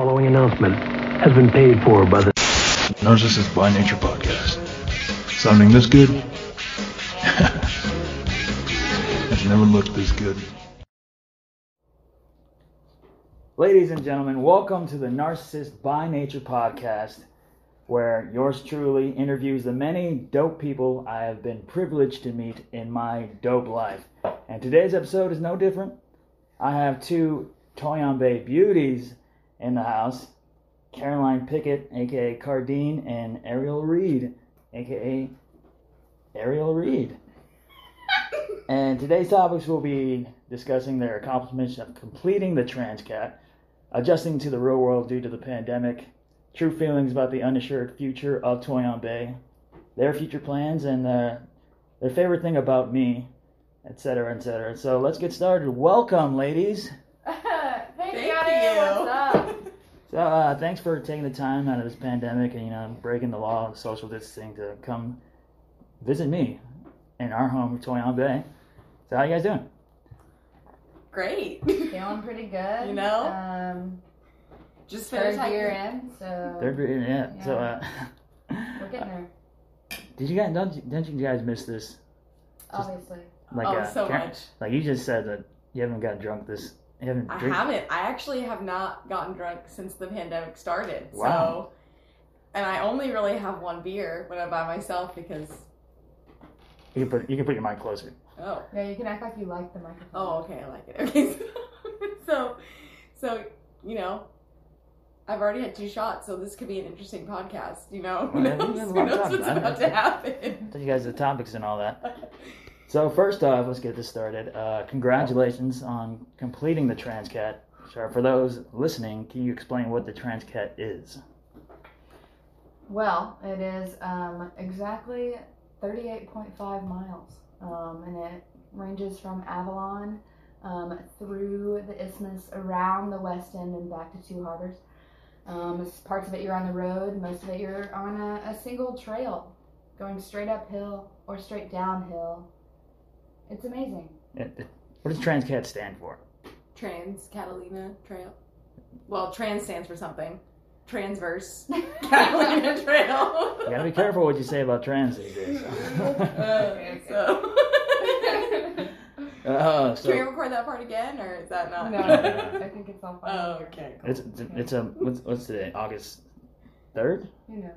following announcement has been paid for by the Narcissist by Nature podcast. Sounding this good? I've never looked this good. Ladies and gentlemen, welcome to the Narcissist by Nature podcast, where yours truly interviews the many dope people I have been privileged to meet in my dope life. And today's episode is no different. I have two Toyon Bay beauties in the house Caroline Pickett, aka Cardine, and Ariel Reed, aka Ariel Reed. and today's topics will be discussing their accomplishments of completing the Transcat, adjusting to the real world due to the pandemic, true feelings about the unassured future of Toyon Bay, their future plans, and uh, their favorite thing about me, etc., etc. So let's get started. Welcome, ladies. Thank, Thank you. Annie. you. What's up? So uh, thanks for taking the time out of this pandemic and you know breaking the law of social distancing to come visit me in our home, Toyon Bay. So how you guys doing? Great. Feeling pretty good. You know? Um, Just third finished year hiking. in, so Third grade, yeah. So uh, we're getting there. did you guys don't you, don't you guys miss this? Obviously. Like oh, uh, so Karen- much. like you just said that you haven't got drunk this. You haven't I drink- haven't. I actually have not gotten drunk since the pandemic started. Wow. So, and I only really have one beer when I'm by myself because. You can put you can put your mic closer. Oh. Yeah, you can act like you like the microphone. Oh, okay. I like it. Okay. So, so you know, I've already had two shots, so this could be an interesting podcast. You know, who Well, yeah, knows? we have a Who knows what's about. about to happen? Tell you guys the topics and all that. So first off, let's get this started. Uh, congratulations on completing the Transcat. So for those listening, can you explain what the Transcat is? Well, it is um, exactly 38.5 miles, um, and it ranges from Avalon um, through the isthmus, around the west end, and back to Two Harbors. Um, parts of it you're on the road, most of it you're on a, a single trail, going straight uphill or straight downhill. It's amazing. It- it- what does Transcat stand for? Trans Catalina Trail. Well, trans stands for something. Transverse Catalina Trail. You gotta be careful what you say about trans these days. Uh, so. Uh, Can we record that part again, or is that not? No, I think it's all fine. Oh, okay. Cool. it's it's, it's a what's, what's today? August third? Who knows?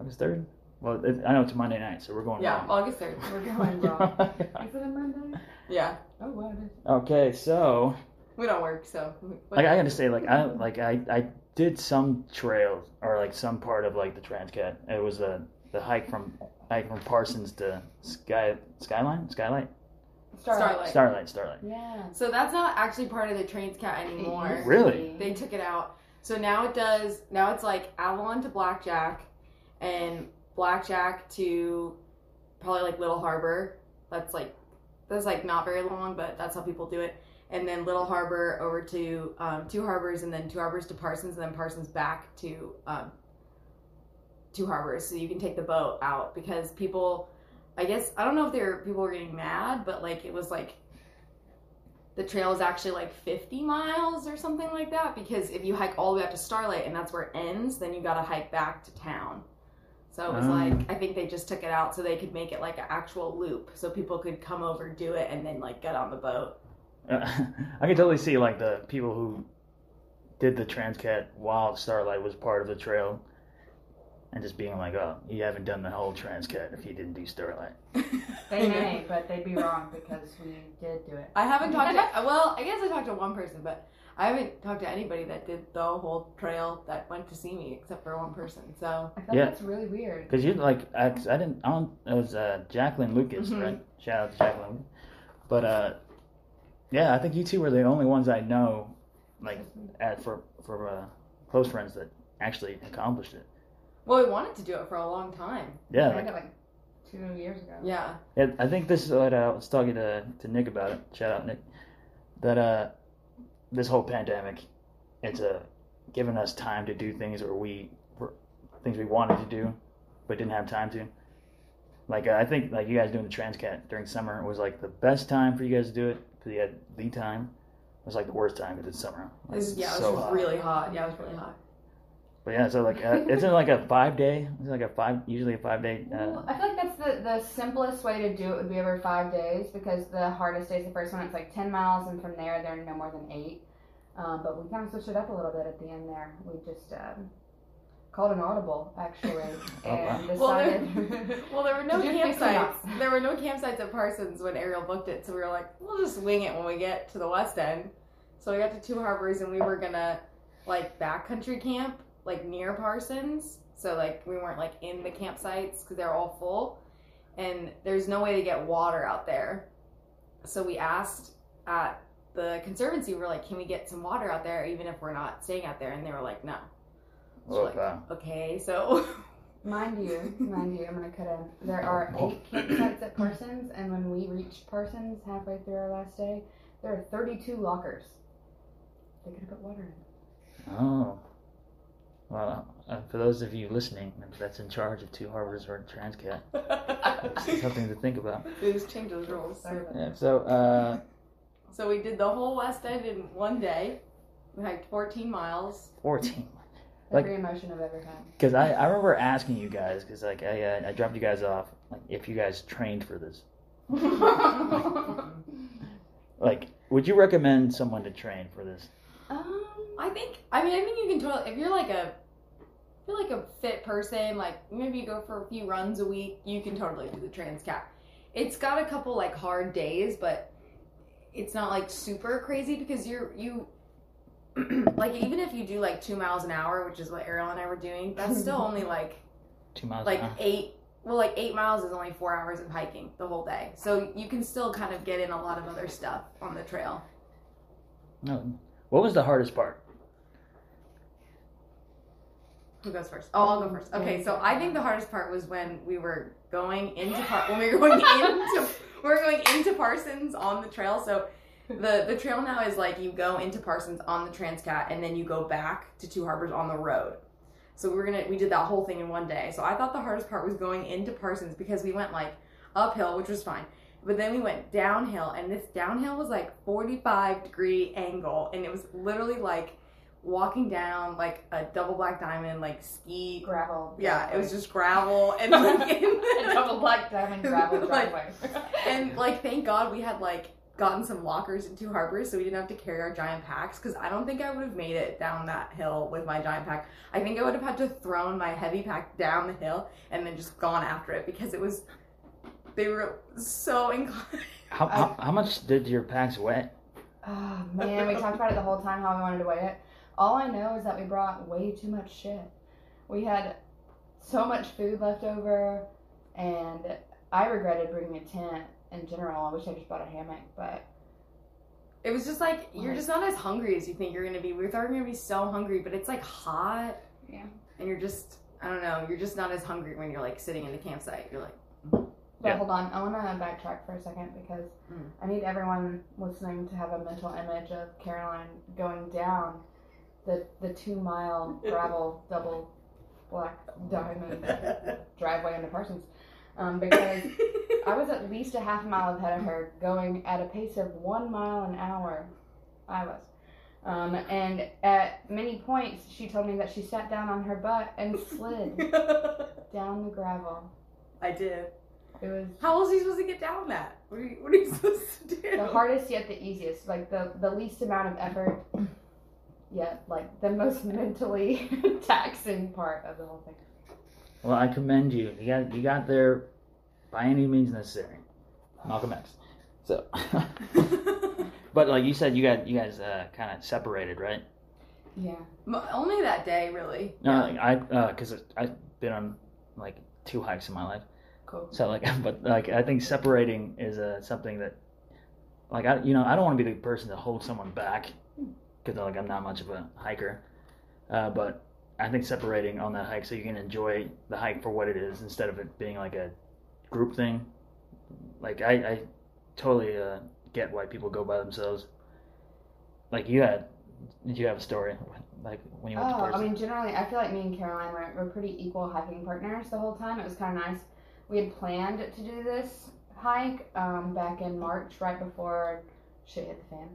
August third? Well, it, I know it's a Monday night, so we're going. Yeah, wrong. August third. We're going wrong. Is it a Monday? Yeah, Oh, what is okay, so we don't work, so. like I gotta say, like I like I I did some trails or like some part of like the Transcat. It was a the hike from hike from Parsons to Sky Skyline Skylight Starlight. Starlight Starlight. Yeah. So that's not actually part of the Transcat anymore. Really? They took it out. So now it does. Now it's like Avalon to Blackjack, and Blackjack to probably like Little Harbor. That's like that's like not very long, but that's how people do it. And then Little Harbor over to um, Two Harbors, and then Two Harbors to Parsons, and then Parsons back to um, Two Harbors. So you can take the boat out because people, I guess I don't know if they were people were getting mad, but like it was like the trail is actually like 50 miles or something like that because if you hike all the way up to Starlight and that's where it ends, then you got to hike back to town. So it was Oh. like I think they just took it out so they could make it like an actual loop so people could come over do it and then like get on the boat. Uh, I can totally see like the people who did the Transcat while Starlight was part of the trail, and just being like, "Oh, you haven't done the whole Transcat if you didn't do Starlight." They may, but they'd be wrong because we did do it. I haven't talked to well, I guess I talked to one person, but I haven't talked to anybody that did the whole trail that went to see me except for one person. So I thought Yeah. that's really weird. Because you like, I, 'cause I didn't, I don't, it was uh, Jacqueline Lucas, Mhm. right? Shout out to Jacqueline. But uh, yeah, I think you two were the only ones I know, like, at for for uh, close friends that actually accomplished it. well, we wanted to do it for a long time. Yeah, like, like two years ago. Yeah. Yeah, I think this is what I was talking to, to Nick about it. Shout out Nick. That uh, this whole pandemic, it's uh, given us time to do things or we were, things we wanted to do, but didn't have time to. Like uh, I think like you guys doing the Transcat during summer was like the best time for you guys to do it because you had lead time. It was like the worst time of the summer. It was, yeah, it was so hot. really hot. Yeah, it was really hot. But yeah, so like, uh, isn't like a five day? Is it like a five, usually a five day? Uh, Well, I feel like that's the, the simplest way to do it would be over five days because the hardest day is the first one. It's like 10 miles, and from there, they're no more than eight. Um, but we kind of switched it up a little bit at the end there. We just um, called an audible, actually, Oh, wow. and Well, there- decided. Well, there were no To do 50 campsites. There were no campsites at Parsons when Ariel booked it, so we were like, we'll just wing it when we get to the West End. So we got to Two Harbors, and we were gonna like backcountry camp like near Parsons. So like we weren't like in the campsites because they're all full, and there's no way to get water out there. So we asked at the conservancy, were like, can we get some water out there even if we're not staying out there? And they were like, no. So oh, like, wow. okay, so Mind you, mind you, I'm gonna cut in. There are eight campsites at Parsons, and when we reached Parsons halfway through our last day, there are 32 lockers. They could have put water in. Oh. Well, uh, for those of you listening that's in charge of Two Harbors or Transcat, it's something to think about. They just changed those rules. Sorry about Yeah, so, uh, So we did the whole West End in one day. We hiked 14 miles. 14. Like, Every emotion I've ever had. Because I, I remember asking you guys, because like I, uh, I dropped you guys off, like if you guys trained for this. Like, would you recommend someone to train for this? um, I think. I mean, I think you can totally. If you're like a, if you're like a fit person, like maybe you go for a few runs a week, you can totally do the Transcat. It's got a couple like hard days, but it's not like super crazy because you're you. like even if you do like two miles an hour, which is what Ariel and I were doing, that's still only like Two miles like an hour? eight well like eight miles is only four hours of hiking the whole day so you can still kind of get in a lot of other stuff on the trail No. What was the hardest part? who goes first oh i'll go first okay so i think the hardest part was when we were going into Par- when we were going into we were going into parsons on the trail so the the trail now is like you go into parsons on the transcat and then you go back to two harbors on the road. So we are gonna we did that whole thing in one day. So i thought the hardest part was going into parsons because we went like uphill which was fine. But then we went downhill and this downhill was like 45 degree angle and it was literally like walking down like a double black diamond like ski gravel. yeah it was just gravel and like in a double black diamond gravel Like- driveway. and like thank god we had like gotten some lockers into two harbors so we didn't have to carry our giant packs because i don't think i would have made it down that hill with my giant pack i think i would have had to thrown my heavy pack down the hill and then just gone after it because it was they were so inclined How, how, how much did your packs weigh? Oh man, we talked about it the whole time how we wanted to weigh it. All I know is that we brought way too much shit. We had so much food left over, and I regretted bringing a tent in general. I wish I just bought a hammock, but it was just like you're just not as hungry as you think you're gonna be we thought we were gonna be so hungry but it's like hot Yeah. and you're just i don't know you're just not as hungry when you're like sitting in the campsite you're like But Yeah. hold on, I want to backtrack for a second because Mm. I need everyone listening to have a mental image of Caroline going down the the two mile gravel double black diamond driveway into Parsons, um, because I was at least a half mile ahead of her, going at a pace of one mile an hour. I was. Um, and at many points, she told me that she sat down on her butt and slid down the gravel. i did It was how was he supposed to get down that what are you, what are you supposed to do the hardest yet the easiest. Like the, the least amount of effort, yet like the most mentally taxing part of the whole thing. Well, I commend you. You got you got there by any means necessary. Malcolm X. So, but like you said, you got you guys uh, kind of separated, right? Yeah. Only that day really No, like, I because I've been on like two hikes in my life. Cool. So like, but like I think separating is uh, something that, like I you know I don't want to be the person to hold someone back because like I'm not much of a hiker, uh, but I think separating on that hike so you can enjoy the hike for what it is instead of it being like a group thing. Like I, I totally uh, get why people go by themselves. Like you had, did you have a story like when you went to Oh, I mean, generally, I feel like me and Caroline were, were pretty equal hiking partners the whole time. It was kind of nice. We had planned to do this hike um, back in March, right before shit hit the fan.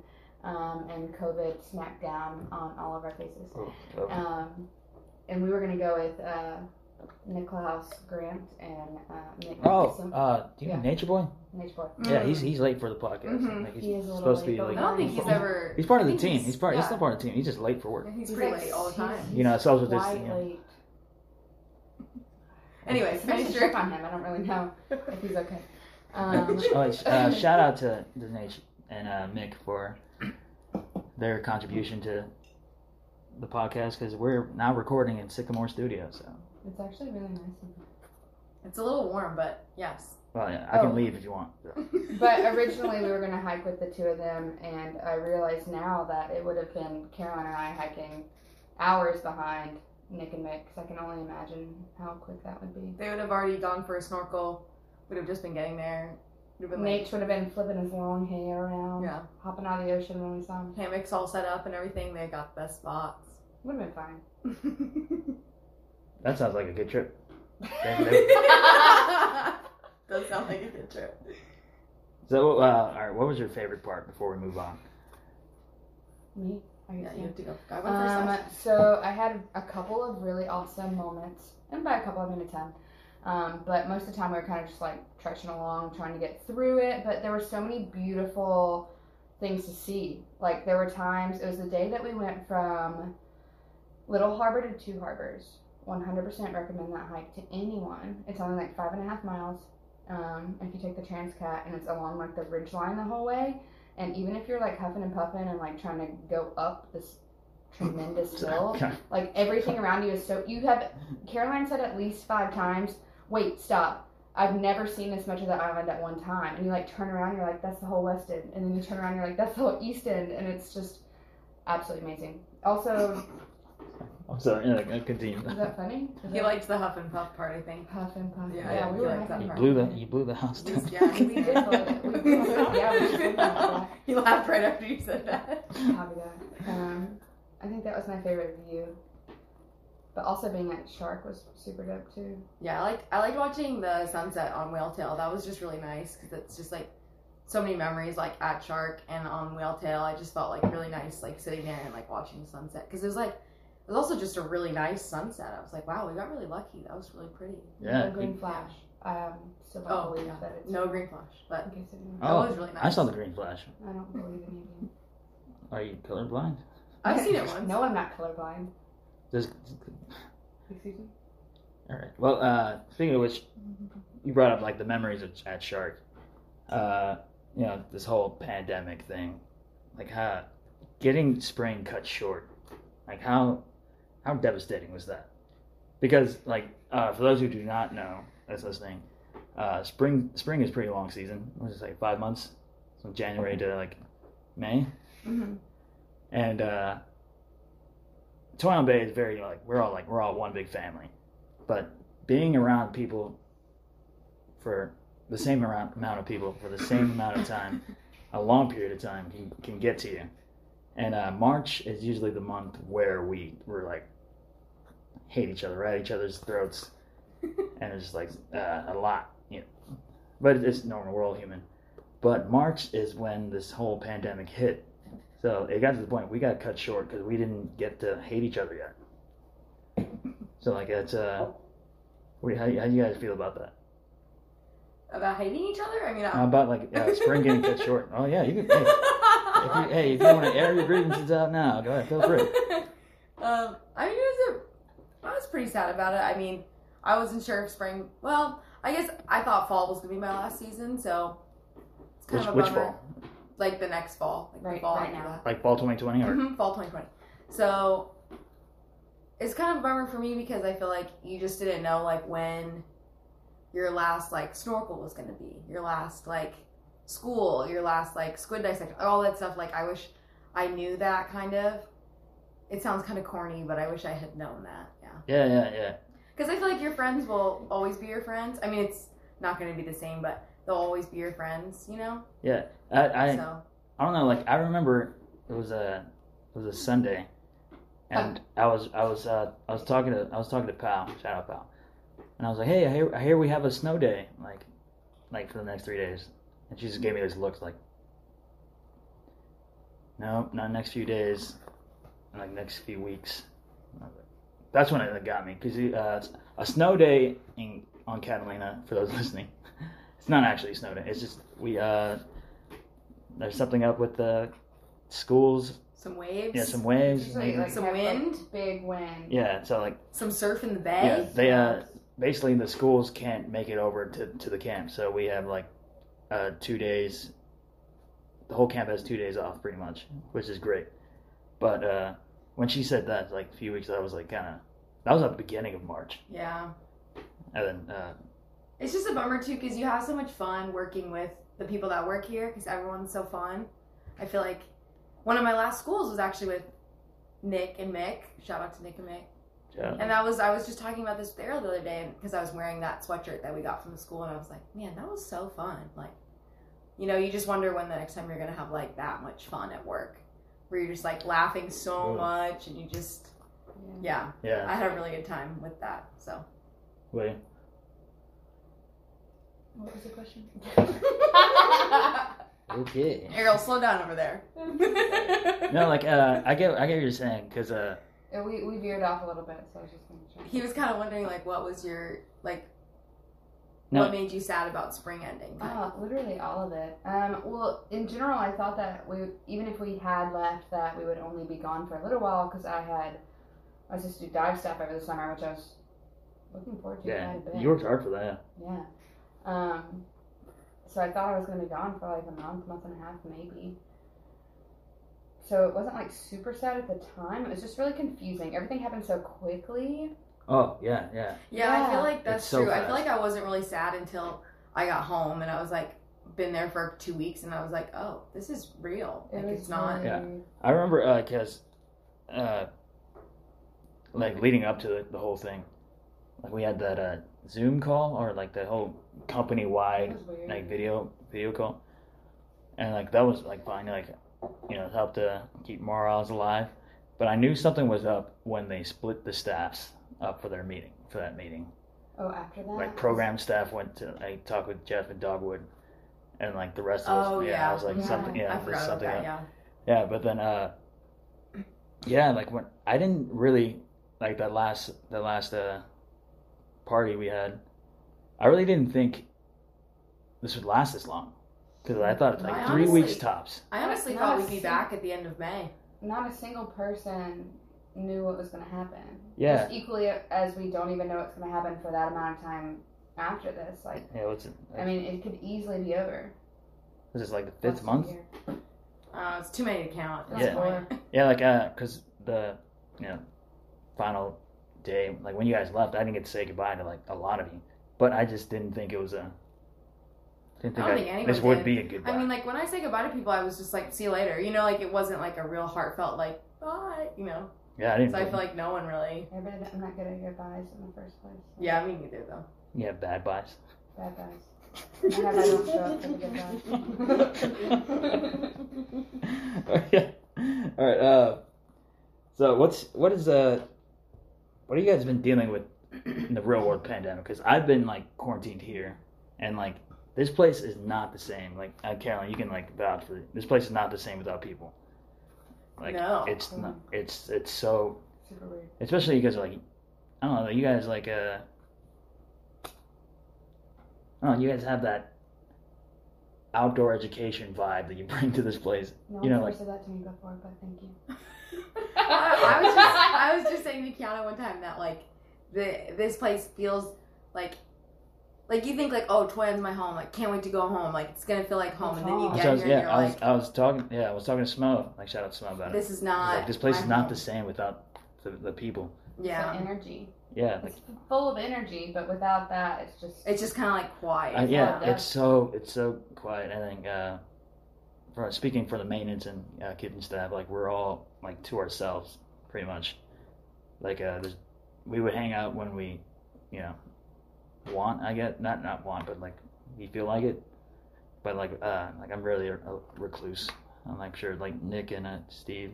Um, and COVID smacked down on all of our faces. Oh. Um, and we were gonna go with uh, Niklaus Grant and uh, Nick Oh, Nixon. uh, do you know Nature Boy? Nature Boy. Yeah, he's he's late for the podcast. Mhm. I think he's He is a little supposed to be like. I don't think he's ever. He's part of the team. He's part. He's still part of the team. He's just late for work. He's He's pretty like- late all the time. he's- You know, it's also just Quite you know, late. Anyways, Sometimes finish your. check on him. I don't really know if he's okay. Um, Oh, uh, shout out to the Nate and uh, Mick for their contribution to the podcast because we're now recording in Sycamore Studio. So, it's actually really nice. It's a little warm, but yes. well, yeah, I can Oh. leave if you want. But originally we were gonna hike with the two of them, and I realize now that it would have been Caroline and I hiking hours behind Nick and Mick, because I can only imagine how quick that would be. They would have already gone for a snorkel. We would have just been getting there. Would have been like Nate would have been flipping his long hair around, Yeah. hopping out of the ocean when we saw him. hammocks all set up and everything. They got the best spots. Would have been fine. That sounds like a good trip. Does sound like a good trip. So, uh, all right, what was your favorite part before we move on? Me? Are you Yeah, you have to go. I went Um, last. so I had a couple of really awesome moments, and by a couple I mean a ton. Um, but most of the time we were kind of just like trudging along, trying to get through it. But there were so many beautiful things to see. Like there were times. It was the day that we went from Little Harbor to Two Harbors. 100% recommend that hike to anyone. It's only like five and a half miles. Um, if you take the Transcat and it's along like the ridge line the whole way. And even if you're like huffing and puffing and like trying to go up this tremendous hill, like everything around you is so you have Caroline said at least five times, wait, stop. I've never seen this much of the island at one time. And you like turn around, you're like, that's the whole west end. And then you turn around, you're like, that's the whole east end. And it's just absolutely amazing. Also, I'm sorry, yeah, continue. is that funny? Is He that liked the huff and puff part, I think. puff and puff? Yeah, Yeah, we he were liked that having You part. blew the you blew the house down. Yeah, We did blow it. We blew. Yeah, we did blow he laughed right after you said that. Copy that. Um, I think that was my favorite view. But also being at Shark was super dope too. Yeah, I liked I liked watching the sunset on Whale Tail. That was just really nice because it's just like so many memories like at Shark and on Whale Tail. I just felt like really nice like sitting there and like watching the sunset because it was like it was also just a really nice sunset. I was like, wow, we got really lucky. That was really pretty. Yeah. No green flash. Um, still don't Oh, believe yeah. that it's No green flash, but in case anyone. That Oh, was really nice. I saw the green flash. I don't believe in of you. Are you colorblind? I've seen it once. No, I'm not colorblind. Just Excuse me. all right. Well, uh, speaking of which, you brought up like the memories at, at Shark. Uh, you know this whole pandemic thing, like how getting spring cut short, like how how devastating was that? Because like uh, for those who do not know that's listening, uh, spring spring is pretty long season. It like five months, from January to like May, Mm-hmm. and uh, Toyon Bay is very like we're all like we're all one big family, but being around people for the same amount amount of people for the same amount of time, a long period of time can can get to you. And uh, March is usually the month where we we're like hate each other, right at each other's throats, and it's just like uh, a lot, you know. But it's normal. We're all human. But March is when this whole pandemic hit. So it got to the point we got cut short because we didn't get to hate each other yet. So like that's uh, what, how, how do you guys feel about that? About hating each other? I mean, How I, about like uh, spring getting cut short? Oh yeah, you can. Hey, if you, hey, if you want to air your grievances out now, go ahead, feel free. um, I mean, it was a, I was pretty sad about it. I mean, I wasn't sure if spring. Well, I guess I thought fall was gonna be my last season, so it's kind Which of a which bummer. fall? Like the next fall, like the Right- fall right now. that. Like fall 2020 or Mhm, fall 2020. So it's kind of a bummer for me because I feel like you just didn't know like when your last like snorkel was gonna be, your last like school, your last like squid dissection, all that stuff. Like I wish I knew that kind of. It sounds kind of corny, but I wish I had known that. Yeah, yeah, yeah, yeah. because I feel like your friends will always be your friends. I mean, it's not gonna be the same, but they'll always be your friends. You know. Yeah, I, I, so I don't know. Like I remember it was a it was a Sunday, and I was I was uh, I was talking to I was talking to Pal. Shout out Pal, and I was like, hey, I hear, I hear we have a snow day like like for the next three days, and she just gave me this look like, no, not next few days, like next few weeks. That's when it got me because uh, a snow day in, on Catalina. For those listening, it's not actually a snow day. It's just we uh, there's something up with the schools. Some waves. Yeah, some waves. Usually, like, Some have, like, wind? big wind. Yeah, so like Some surf in the bay. yeah, they uh basically the schools can't make it over to to the camp, so we have like uh two days. The whole camp has two days off, pretty much, which is great. But uh when she said that, like a few weeks, I was like kind of that was at the beginning of March, yeah. and then uh It's just a bummer too because you have so much fun working with the people that work here because everyone's so fun. I feel like one of my last schools was actually with Nick and Mick. Shout out to Nick and Mick. yeah, And that was I was just talking about this with Ariel the other day because I was wearing that sweatshirt that we got from the school and I was like, man, that was so fun. Like, you know, you just wonder when the next time you're gonna have like that much fun at work, where you're just like laughing so Ugh. much and you just yeah. yeah. I had a really good time with that. So. Wait, What was the question? okay. Ariel, slow down over there. No, like uh, I get I get what you're saying because uh Yeah, we, we veered off a little bit, so I was just going to he was kind of wondering like what was your like No. what made you sad about spring ending Oh, literally all of it. Um, well, in general, I thought that we, even if we had left, that we would only be gone for a little while because I had, I was just to do dive stuff over the summer, which I was looking forward to yeah, quite a bit. you worked hard for that. Yeah. Um, so I thought I was going to be gone for like a month, month and a half, maybe. So it wasn't like super sad at the time. It was just really confusing. Everything happened so quickly. Oh yeah, yeah. yeah, i feel like that's so true i feel like i wasn't really sad until i got home and i was like been there for two weeks and i was like oh this is real It like was it's not Yeah. I remember uh, because, uh, like leading up to the, the whole thing, like we had that uh, Zoom call or like the whole company wide like video video call, and like that was like fine, like you know helped to keep morals alive. But I knew something was up when they split the staffs up for their meeting for that meeting. oh, after that? Like program staff went to I talked with Jeff and Dogwood, and like the rest of us. oh yeah, I was like Yeah. something. Yeah, there's something that yeah Yeah, but then uh yeah, like when I didn't really like that last the last uh party we had. I really didn't think this would last this long because I thought it's like I three weeks tops. i honestly Not thought we'd be sing- back at the end of may Not a single person knew what was going to happen. Yeah. Just equally as we don't even know what's going to happen for that amount of time after this. Like, Yeah, what's it? I mean, it could easily be over. this is like the Less fifth than month. uh, it's too many to count Yeah. point. Yeah, like uh, cause the you know final day, like when you guys left, I didn't get to say goodbye to like a lot of you, but I just didn't think it was a. Didn't think, I don't I- think anyone this would be a goodbye. I mean, like when I say goodbye to people, I was just like, "See you later." You know, like it wasn't like a real heartfelt like bye. You know, yeah, I didn't. so I feel like no one really. Yeah, but I'm not good at goodbyes in the first place. so Yeah, me neither though. yeah, bad buys. Bad buys. I have show up for good Yeah. All right. Uh, so what's what is uh, what have you guys been dealing with in the real world pandemic? Because I've been like quarantined here, and like this place is not the same. Like uh, Caroline, you can like vouch for it. This place is not the same without people. Like No. it's not. It's it's so Super weird. especially because like I don't know. You guys like uh. Oh, you guys have that outdoor education vibe that you bring to this place. No You know, one like- ever said that to me before, but thank you. I, I was just I was just saying to Kiana one time that like the this place feels like like you think like oh Toyon's my home like can't wait to go home like it's gonna feel like home and then you get So I was, here and yeah, you're I was, like I was talking. Yeah, I was talking to Smo. Like, shout out to Smo about this is not like, this place is not home." the same without the, the people. yeah It's energy. Yeah, like, It's full of energy, but without that, it's just. it's just kind of like quiet uh, yeah, yeah. it's so it's so quiet. I think, uh, for speaking for the maintenance and uh, kitchen staff, like we're all like to ourselves, pretty much. Like, uh, we would hang out when we, you know, want. I get not not want, but like we feel like it. But like, uh, like I'm really a, a recluse. I'm like sure like Nick and uh, Steve,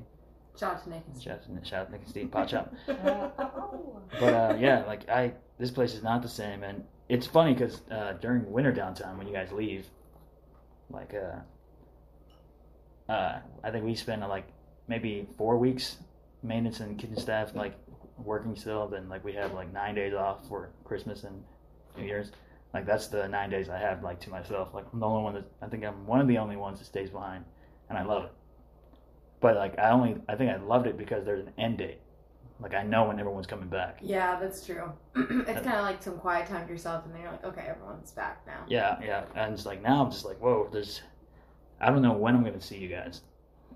shout out to Nick shout, shout out to Nick and Steve, pot shop. Uh, oh. but uh, yeah, like I, this place is not the same, and it's funny because uh, during winter downtime when you guys leave, like uh, uh, I think we spent uh, like maybe four weeks maintenance and kitchen staff like working still. Then like we have like nine days off for Christmas and New Year's. Like that's the nine days I have like to myself. Like I'm the only one that I think I'm one of the only ones that stays behind, and I love it. But like I only I think I loved it because there's an end date. Like I know when everyone's coming back. Yeah, that's true. it's kind of like some quiet time to yourself, and then you're like, okay, everyone's back now. Yeah, yeah. And it's like now I'm just like, whoa, there's, I don't know when I'm gonna see you guys,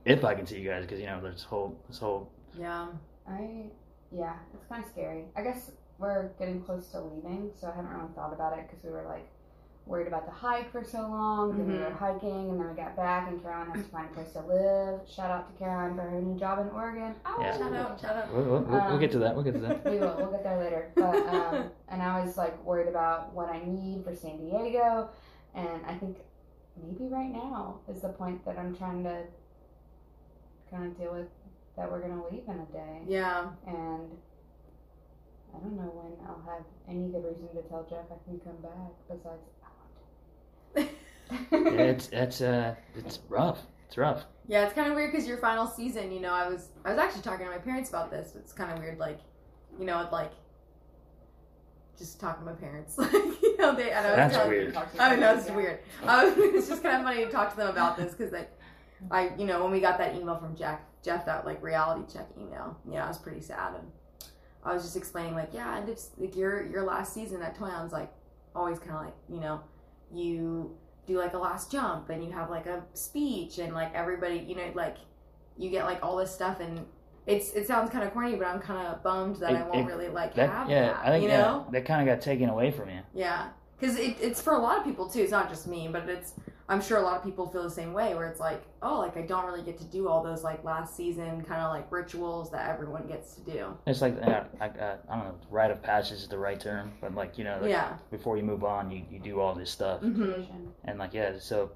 if I can see you guys, because you know there's whole this whole Yeah. I yeah, it's kind of scary. I guess we're getting close to leaving, so I haven't really thought about it because we were like worried about the hike for so long. Then we were hiking, and then we got back, and Caroline has to find a place to live. Shout out to Caroline for her new job in Oregon. Oh, Yeah. Shout out, shout out. We'll, we'll, we'll, we'll get to that. We'll get to that. we will. We'll get there later. But um, and I was like worried about what I need for San Diego, and I think maybe right now is the point that I'm trying to kind of deal with that we're gonna leave in a day, Yeah. and I don't know when I'll have any good reason to tell Jeff I can come back besides I want to. It's it's uh it's rough. It's rough. Yeah, it's kind of weird because your final season, you know, I was I was actually talking to my parents about this. It's kind of weird, like, you know, like just talking to my parents, like, you know, they. I know That's it's kinda- weird. I know it's weird. Um, it's just kind of funny to talk to them about this because, like, I, you know, when we got that email from Jack, Jeff, that like reality check email, yeah, I was pretty sad, and I was just explaining, like, yeah, and it's like your your last season at Toyon's like always kind of like, you know, you do like a last jump and you have like a speech and like everybody, you know, like you get like all this stuff and. It's, it sounds kind of corny, but I'm kind of bummed that I won't it- really like That have yeah, that. I think you yeah, know? that kind of got taken away from you. Yeah, because it, it's for a lot of people too. It's not just me, but it's I'm sure a lot of people feel the same way. Where it's like, oh, like I don't really get to do all those like last season kind of like rituals that everyone gets to do. It's like uh, I, uh, I don't know, rite of passage is the right term, but like you know, like, Yeah. before you move on, you, you do all this stuff, hmm and like yeah, so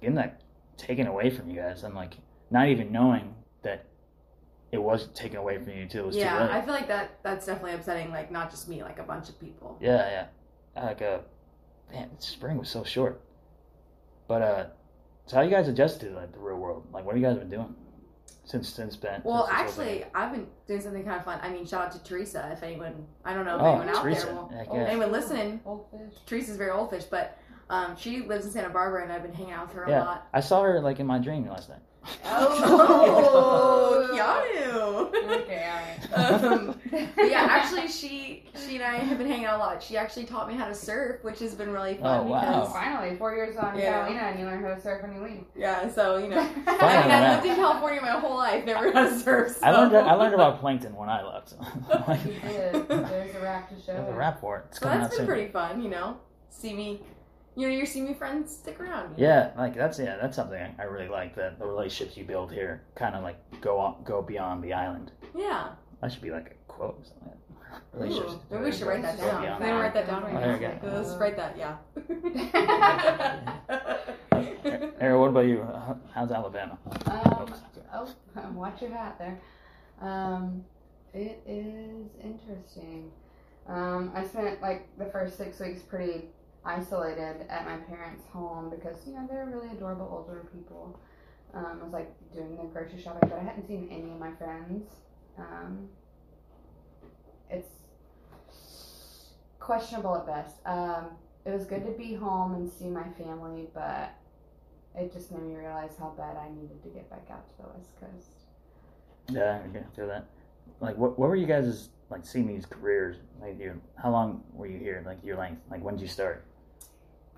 getting that taken away from you guys, and like not even knowing that it was taken away from you until it was too Yeah, late. I feel like that that's definitely upsetting. Like not just me, like a bunch of people. Yeah, yeah. Like uh, man, spring was so short. But uh, so how you guys adjusted to like the real world? Like, what have you guys been doing since since Ben? Well, since this whole actually, I've been doing something kind of fun. I mean, shout out to Teresa. If anyone, I don't know if Oh, anyone out there will, Heck yeah. anyone listening. Old fish. Teresa's very old fish, but um, she lives in Santa Barbara, and I've been hanging out with her a Yeah. lot. I saw her like in my dream last night. Oh, Keeanu. Okay, alright. um, yeah, actually, she she and I have been hanging out a lot. She actually taught me how to surf, which has been really fun. Oh, wow. Because, Finally, four years on Yeah. Catalina, and you learn how to surf when you leave. yeah, so you know, I mean, Finally, I lived in California my whole life, never had to surf. So. I learned I learned about plankton when I left. So. like, You did. There's a rap to show. there's a rap for it. It's So that's been soon. pretty fun, you know. See me, you know, your CIMI friends stick around. you know? Yeah, like that's yeah, that's something I really like. That the relationships you build here kind of like go on, go beyond the island. Yeah. That should be like a quote. or something. Ooh, Relationships. maybe we should write that down. beyond Can the I write that down right Oh, there now? you go. Let's write that. Yeah. Aaron, what about you? How's Alabama? Um, oh, watch your hat there. Um, it is interesting. Um, I spent like the first six weeks pretty isolated at my parents' home because you know they're really adorable older people. Um, I was like doing the grocery shopping, but I hadn't seen any of my friends. Um, it's questionable at best. Um, it was good to be home and see my family, but it just made me realize how bad I needed to get back out to the West Coast. Yeah, I can feel that. Like, what what were you guys like seeing these careers? Like, you how long were you here? Like your length? Like, when did you start?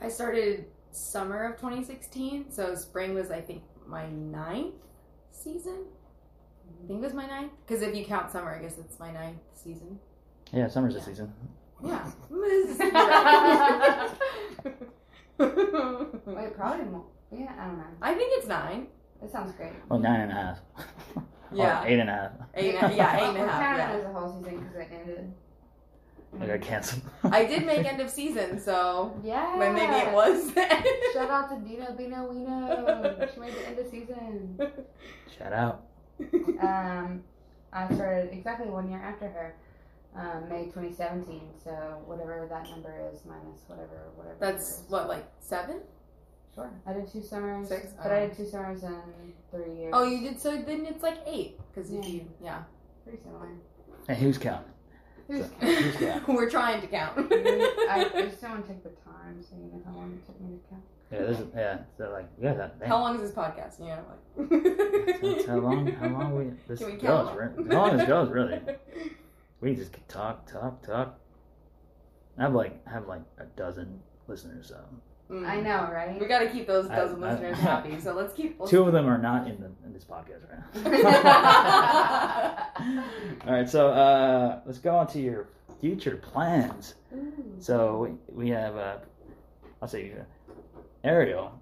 I started summer of 2016, so spring was I think my ninth season. I think it was my ninth because if you count summer, I guess it's my ninth season. Yeah, summer's the Yeah. season. Yeah. Wait, probably more. Yeah, I don't know. I think it's nine. It sounds great. Well, nine and a half. Yeah. Or eight and a half. Eight yeah, eight and a We're Yeah. as a whole season because it ended. I got canceled. I did make end of season, so Yeah. but maybe it was. Shout out to Dino Bino Wino. She made the end of season. Shout out. Um, I started exactly one year after her, um, May 2017. So whatever that number is minus whatever whatever. That's what, like seven? Sure. I did two summers, Six? but I Oh. did two summers in three years. Oh, you did. So then it's like eight because Yeah. if you yeah. Pretty similar. And who's counting? Who's Who's counting? We're trying to count. I, I just don't want to take the time, so you know how long it took me to count. Yeah, this is, yeah. So like, yeah, that. How long is this podcast? You know, like. That's how long? How long we this Can we goes? count? Right? As long as goes, really. We just talk, talk, talk. I have like I have like a dozen listeners. So Mm. I know, right? We got to keep those I- dozen I- listeners happy. So let's keep. Let's two of them are not in the in this podcast right now. All right, so uh, let's go on to your future plans. Ooh. So we, we have uh, I'll say uh, Ariel.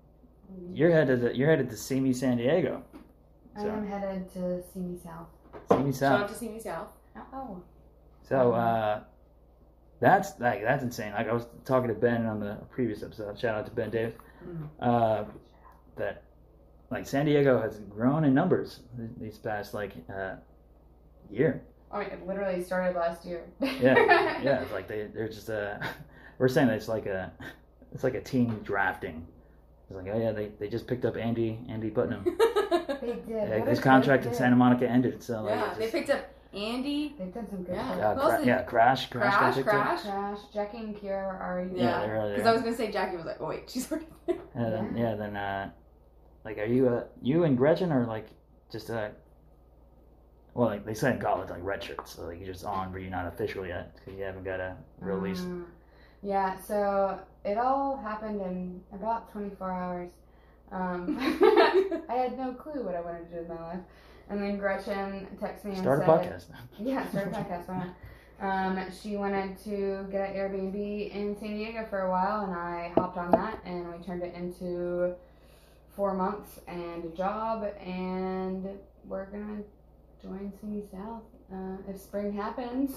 You're headed to, you're headed to CIMI San Diego. So. I am headed to CIMI south. see me Shout out South. to CIMI South. Oh. So uh, that's like that's insane. Like I was talking to Ben on the previous episode. Shout out to Ben Davis. Mhm. Uh, that like San Diego has grown in numbers these past like uh, year. I mean, it literally started last year. Yeah, yeah. It's like they they're just uh, we're saying that it's like a it's like a team drafting. It's like oh yeah, they, they just picked up Andy Andy Putnam. They did. Yeah, his contract great in. Santa Monica ended. So like, yeah, it's they picked up Andy. They've done some good Yeah. work. yeah, cra- yeah, crash, crash, Crash, crash. Crash, Jackie and Kiera are already Yeah, Yeah, they're Because there. I was gonna say Jackie was like, oh wait, she's already there. And then, Yeah. yeah, then uh, like, are you uh, you and Gretchen are like just uh, well, like they said, in college, like red shirts. So like you're just on, but you're not official yet because you haven't got a release. Mm. Yeah, so it all happened in about 24 hours. Um, I had no clue what I wanted to do with my life. And then Gretchen texted me Start a and said, podcast. Yeah, start a podcast. Why not? Um, she wanted to get an Airbnb in San Diego for a while, and I hopped on that, and we turned it into four months and a job, and we're gonna join CIMI South uh, if spring happens.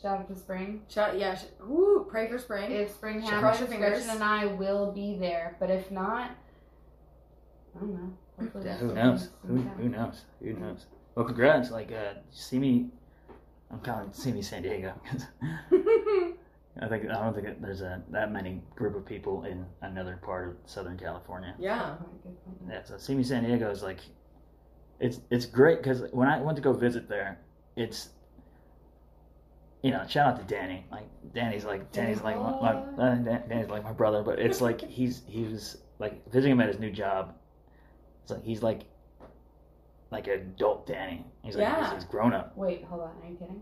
Shout out to spring. Shut, yeah, sh- woo, pray for spring. If spring Shout happens, Cross your fingers. Gretchen and I will be there. But if not, I don't know. Yeah, who knows? Who, who knows? Who knows? Well, congrats. Like, uh, CIMI. I'm calling CIMI San Diego. I think I don't think there's a that many group of people in another part of Southern California. yeah. Yeah, so CIMI San Diego is like, it's it's great because when I went to go visit there, it's. You know, shout out to Danny. Like Danny's like Danny's like my, my uh, Danny's like my brother, but it's like he's he was like visiting him at his new job. It's like he's like like an adult Danny. He's like Yeah. he's, he's grown up. Wait, hold on. Are you kidding?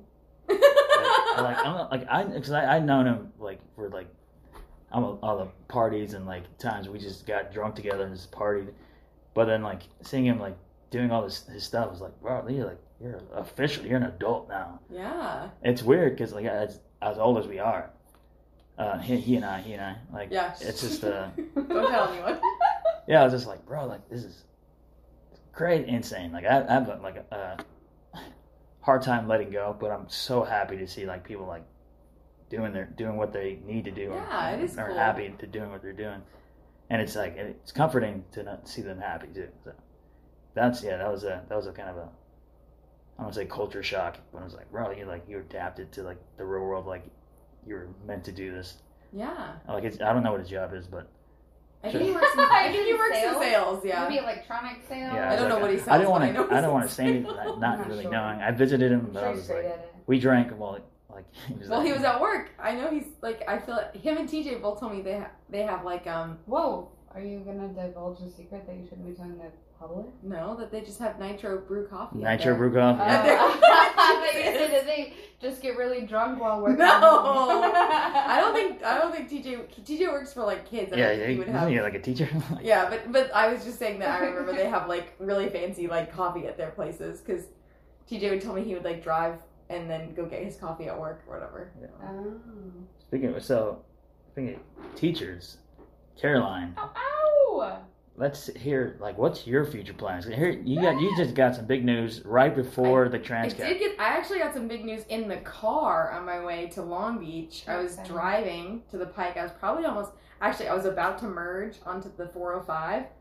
Like I'm not, like I because I I known him like for like I'm a, all the parties and like times we just got drunk together and just partied, but then like seeing him like doing all this his stuff was like bro you're like you're official you're an adult now. yeah. It's weird because like as as old as we are, uh he, he and I he and I like Yeah. it's just uh Don't tell anyone. yeah I was just like bro like this is great insane. Like I, I have a, like a, a hard time letting go but I'm so happy to see like people like doing their doing what they need to do Yeah, and it is are cool. happy to doing what they're doing. And it's like it's comforting to not see them happy too. So that's yeah that was a that was a kind of a I don't want to say culture shock but I was like bro you like you adapted to like the real world like you were meant to do this? Yeah. like it's, I don't know what his job is but I think he works in, I think he works in Sales? sales, yeah. Maybe electronic sales. Yeah, I don't was know what he sells. I sells, didn't want but I to. I don't want to say anything, not, not not really sure. knowing. I visited him, but sure I was like, we drank while like he was. Well, at- he was at work. I know he's like. I feel like him and TJ both told me they ha- they have like um Whoa, are you gonna divulge a secret that you shouldn't be telling the public? no that they just have nitro brew coffee. Nitro brew coffee. Uh, Yeah, they're- I thought you said that they just get really drunk while working. No, I don't think I don't think TJ TJ works for like kids. I yeah, don't yeah, think he would have. yeah, like a teacher. Yeah, but but I was just saying that I remember they have like really fancy like coffee at their places because TJ would tell me he would like drive and then go get his coffee at work or whatever. Oh. Speaking of, so, speaking of teachers, Caroline, Ow! ow! Let's hear like what's your future plans? Here, you got you just got some big news right before the I did get. I actually got some big news in the car on my way to Long Beach. I was driving to the Pike. I was probably almost. Actually, I was about to merge onto the 405 to too descriptive.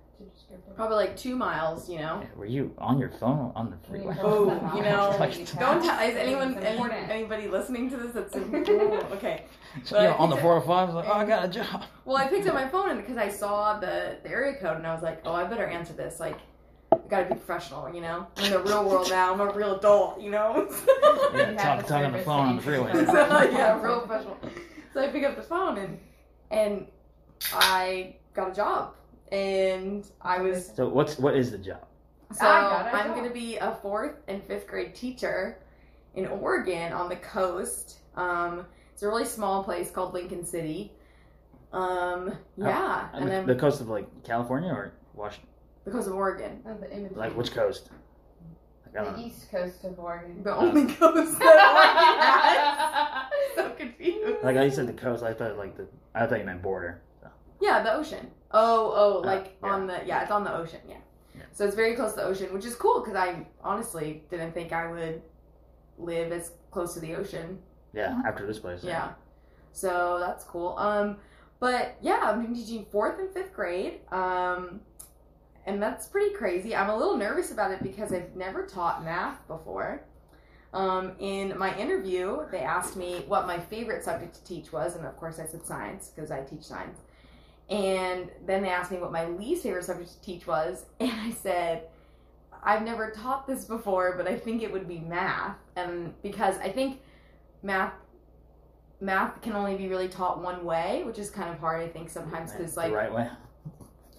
Probably like two miles. You know. Were you on your phone on the freeway? Oh, you know, Like- don't tell. Is anyone any, anybody listening to this? That's okay. So, yeah, on the 405, I was like, oh, I got a job. Well, I picked up my phone because I saw the, the area code and I was like, oh, I better answer this. Like, I gotta be professional, you know? I'm in the real world now. I'm a real adult, you know? Yeah, You talk, talking on the phone on the freeway. So, yeah, real professional. So I pick up the phone and and I got a job and I was So what's what is the job? so I got a I'm job. gonna be a fourth and fifth grade teacher in Oregon on the coast. Um, it's a really small place called Lincoln City. Um, yeah, I and mean, then the coast of like California or Washington? the coast of Oregon, Oh, the Like which coast? Like, The know. east coast of Oregon. the only coast that Oregon has. So confused. Like I said, the coast. I thought like the. I thought you meant border. So. Yeah, the ocean. Oh, oh, Uh, like yeah. on the yeah, it's on the ocean. Yeah. Yeah. So it's very close to the ocean, which is cool because I honestly didn't think I would live as close to the ocean. Yeah, after this place. Yeah. So that's cool. Um, but yeah, I'm teaching fourth and fifth grade. Um, and that's pretty crazy. I'm a little nervous about it because I've never taught math before. Um, in my interview, they asked me what my favorite subject to teach was, and of course I said science because I teach science. And then they asked me what my least favorite subject to teach was, and I said, I've never taught this before, but I think it would be math. And because I think math math can only be really taught one way, which is kind of hard, I think, sometimes because like the right way.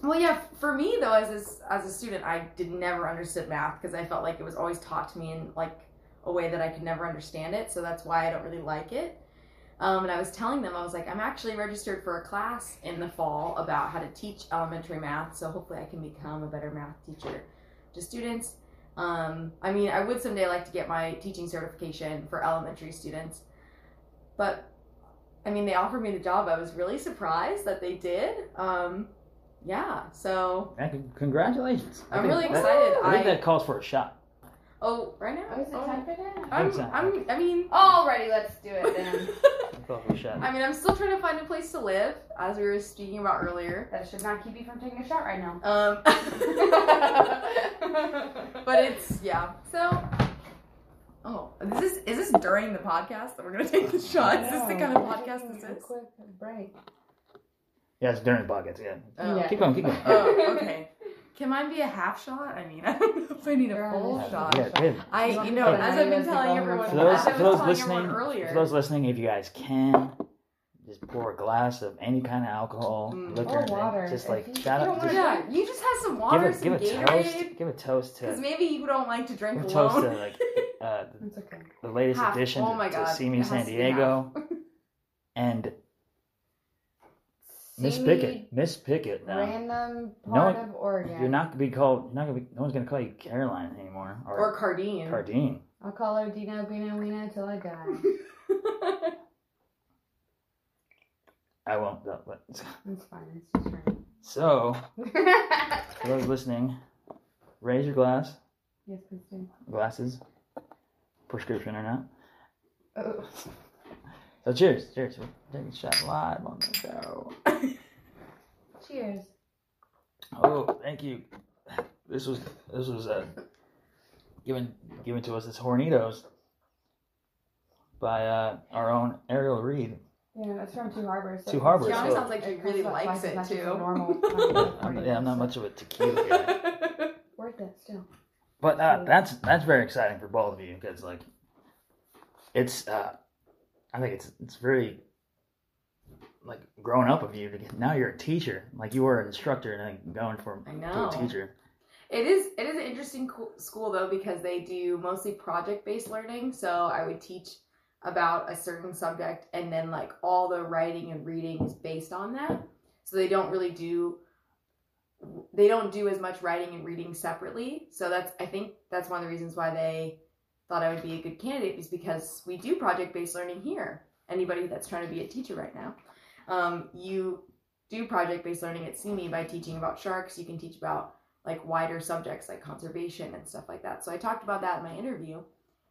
well, yeah. For me, though, as a, as a student, I did never understood math because I felt like it was always taught to me in like a way that I could never understand it. So that's why I don't really like it. Um, and I was telling them, I was like, I'm actually registered for a class in the fall about how to teach elementary math. So hopefully, I can become a better math teacher to students. Um, I mean, I would someday like to get my teaching certification for elementary students, but I mean, they offered me the job. I was really surprised that they did. Um, yeah, so congratulations. I'm really that- excited. I think that calls for a shot. Oh, right now. Oh, is it Oh, time for that? I'm, Exactly. I'm, I mean, Alrighty, let's do it then. That calls for a shot. I mean, I'm still trying to find a place to live, as we were speaking about earlier. that should not keep you from taking a shot right now. Um, but it's yeah. So, oh, is this is this during the podcast that we're gonna take the shot? Is this the kind of podcast this A is? quick break. yeah, it's during the podcast. Yeah. Oh. Yeah. Keep going. Keep going. Oh, okay. Can mine be a half shot? I mean, I don't know if I need a full on shot. Yeah, good. I, you know, Okay. as I've been telling go everyone, For those, as for those listening, everyone earlier, for those listening, if you guys can, just pour a glass of any kind of alcohol, Mm. liquor, Or water. just like you- shout out, just yeah, you just have some water, give a give some a toast, give a toast to. because to maybe you don't like to drink give a toast alone. to like uh, okay. the latest Half. addition Oh to, my to God. CIMI San has to be Diego, and Miss Pickett, Miss Pickett. Now Random No part one- of Oregon. you're not gonna be called. You're not gonna be. No one's gonna call you Caroline anymore or, or Cardine. Cardine. I'll call her Dino Bino Wino till I die. I won't. though, But It's fine. It's just right. so for those listening, raise your glass. yes, please do. Glasses, prescription or not. Oh. So cheers, cheers. We're taking a shot live on the show. Cheers. Oh, thank you. This was this was uh, given given to us as Hornitos by uh, our own Ariel Reed. Yeah, that's from Two Harbors. so Two it's- Harbors, Gianni so- sounds like he it really costs likes it too. normal I'm, yeah, I'm not much of a tequila guy, Worth it still. but uh, that's that's very exciting for both of you because like it's uh, I think it's it's very like growing up of you to get now you're a teacher like you were an instructor and then going for I to a teacher. It is it is an interesting school though because they do mostly project based learning. So I would teach about a certain subject and then like all the writing and reading is based on that. So they don't really do they don't do as much writing and reading separately. So that's I think that's one of the reasons why they thought I would be a good candidate is because we do project based learning here. Anybody that's trying to be a teacher right now, um, you do project based learning at CIMI by teaching about sharks. You can teach about like wider subjects like conservation and stuff like that. So I talked about that in my interview,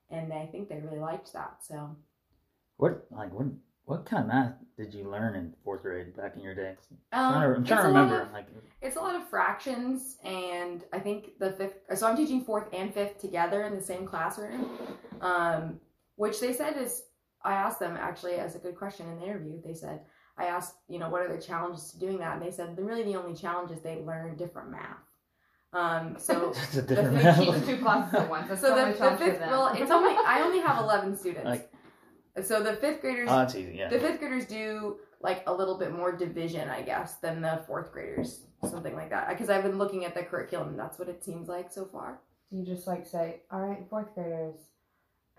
and I think they really liked that. So What like what what kind of math did you learn in fourth grade back in your day? Um, I'm trying to, I'm trying to remember. of- like, It's a lot of fractions, and I think the fifth. So I'm teaching fourth and fifth together in the same classroom, um, which they said is. I asked them actually as a good question in the interview. They said I asked, you know, what are the challenges to doing that, and they said the really the only challenge is they learn different math. Um, so it's a the different fifth math. Teach two classes at once. That's so the the, only the challenge for fifth. Well, it's only I only have eleven students. Like- so the fifth graders. Oh, that's easy. Yeah. The fifth graders do like a little bit more division, I guess, than the fourth graders, something like that. Because I've been looking at the curriculum, and that's what it seems like so far. you just like say, all right, fourth graders,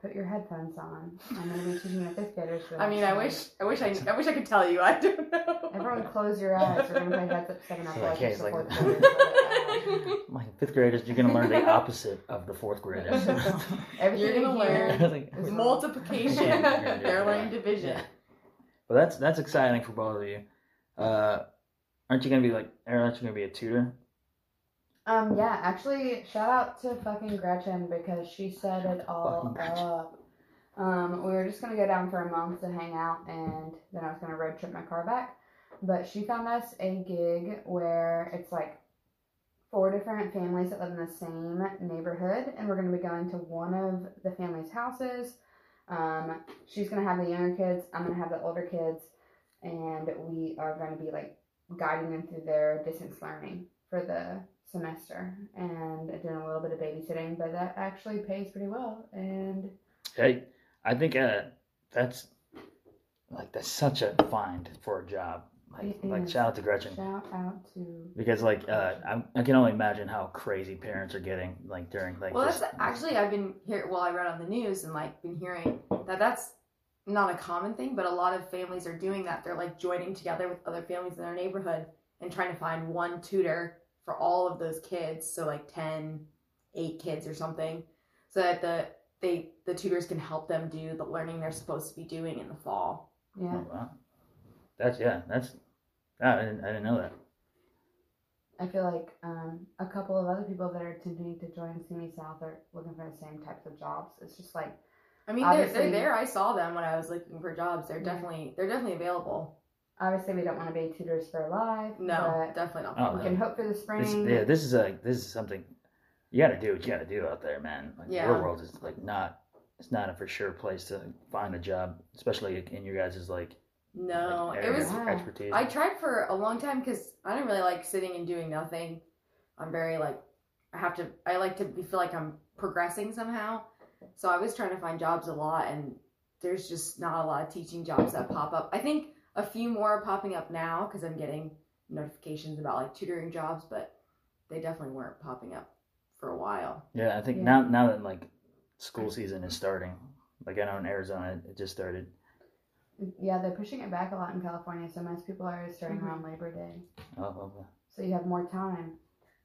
put your headphones on. I'm going to be teaching the fifth graders. For the I mean, I wish, I wish, I, I wish I could tell you. I don't know. Everyone close your eyes. We're going to play heads up, seven up. Like, like hey, it's it's like- fourth graders. but, My fifth graders, you're gonna learn the opposite of the fourth graders. Everything You're gonna learn Like, is Multiplication. Yeah. They're learning division. Yeah. But that's that's exciting for both of you. Uh, aren't you gonna be like, aren't you gonna be a tutor? Um, yeah, actually, shout out to fucking Gretchen because she set it all up. Um, we were just gonna go down for a month to hang out, and then I was gonna road trip my car back. But she found us a gig where it's like four different families that live in the same neighborhood, and we're gonna be going to one of the family's houses. Um, she's gonna have the younger kids, I'm gonna have the older kids, and we are gonna be like guiding them through their distance learning for the semester and doing a little bit of babysitting, but that actually pays pretty well. And Hey, I think uh, that's like that's such a find for a job. Like, like shout out to Gretchen shout out to because like uh, I, I can only imagine how crazy parents are getting like during like Well, this- that's actually I've been here. Well, I read on the news and like been hearing that that's not a common thing, but a lot of families are doing that. They're like joining together with other families in their neighborhood and trying to find one tutor for all of those kids. So like 10, 8 kids or something, so that the they the tutors can help them do the learning they're supposed to be doing in the fall. yeah. Oh, wow. That's yeah. That's ah, I didn't I didn't know that. I feel like um, a couple of other people that are attempting to join CIMI South are looking for the same types of jobs. It's just like I mean, they're, they're there. I saw them when I was looking for jobs. They're Yeah. definitely they're definitely available. obviously we don't want to be tutors for life. No, definitely not. Oh, but we can hope for the spring. This, yeah, this is like this is something you got to do what you got to do out there, man. Like Yeah. your world is like not it's not a for sure place to find a job, especially in your guys' like, No, like it was expertise. I tried for a long time because I didn't really like sitting and doing nothing. I'm very like I have to. I like to feel like I'm progressing somehow. So I was trying to find jobs a lot, and there's just not a lot of teaching jobs that pop up. I think a few more are popping up now because I'm getting notifications about like tutoring jobs, but they definitely weren't popping up for a while. yeah, I think Yeah. now now that like school season is starting, like I know in Arizona it just started. Yeah, they're pushing it back a lot in California, so most people are starting Mhm. around Labor Day. Oh, okay. So you have more time.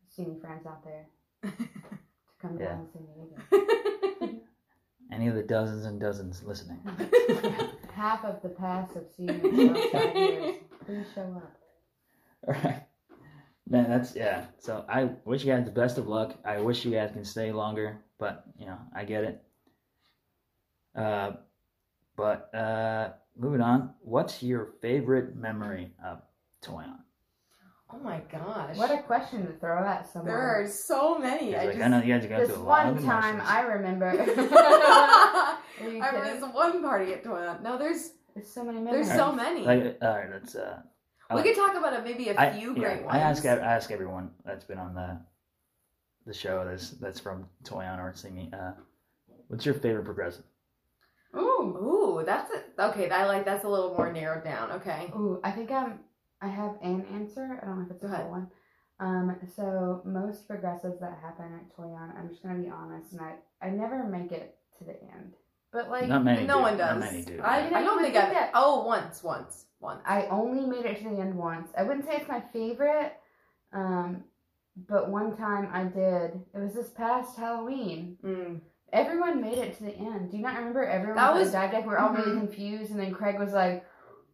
See any friends out there to come Yeah. down and see me. Any of the dozens and dozens listening. Half of the pass of seniors last five years. Please show up. All right. Man, that's yeah. So I wish you guys the best of luck. I wish you guys can stay longer, but you know, I get it. Uh, but uh, moving on, what's your favorite memory of Toyon? oh my gosh! What a question to throw at someone. there are so many. I like, just I know you guys are going this through a lot of This one time, emotions. I remember. I Are you remember this one party at Toyon. No, there's There's so many memories. there's so many. Like, all right, let's. Uh, we could talk about a, maybe a I, few yeah, great ones. I ask I ask everyone that's been on the the show that's that's from Toyon or singing. Uh, what's your favorite progressive? Ooh, ooh, that's it. Okay, I like that's a little more narrowed down. Okay. Ooh, I think I'm. I have an answer. I don't know if it's a Go ahead. full one. Um, so most progressives that happen at Toyon, I'm just gonna be honest, and I I never make it to the end. But like, Not many. no do. one Not does. many do. I, You know, I don't think think I've. that- Oh, once, once, once. I only made it to the end once. I wouldn't say it's my favorite, um, but one time I did. It was this past Halloween. Mm. Everyone made it to the end. Do you not remember everyone That was was- dive deck? We were all really Mhm. confused, and then Craig was like,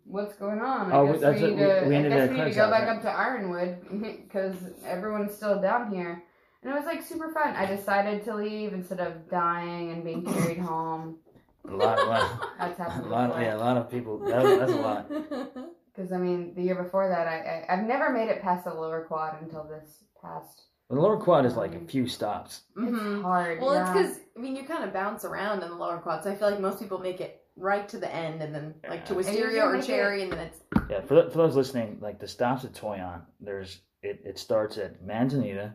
"What's going on? I Oh, guess that's we what- need to. we- we I guess we need to go back right? up to Ironwood because everyone's still down here." And it was like super fun. I decided to leave instead of dying and being carried home. A lot, a lot, That's a happened. lot. Yeah, a lot of people. That, that's a lot. Because I mean, the year before that, I, I I've never made it past the lower quad until this past. The lower quad is like a few stops. Mm-hmm. It's hard. Well, yeah. it's because I mean you kind of bounce around in the lower quad, so I feel like most people make it right to the end, and then like to Yeah. Wisteria or make Cherry, and then it's Yeah, for, th- for those listening, like the stops at Toyon, there's it, it starts at Manzanita,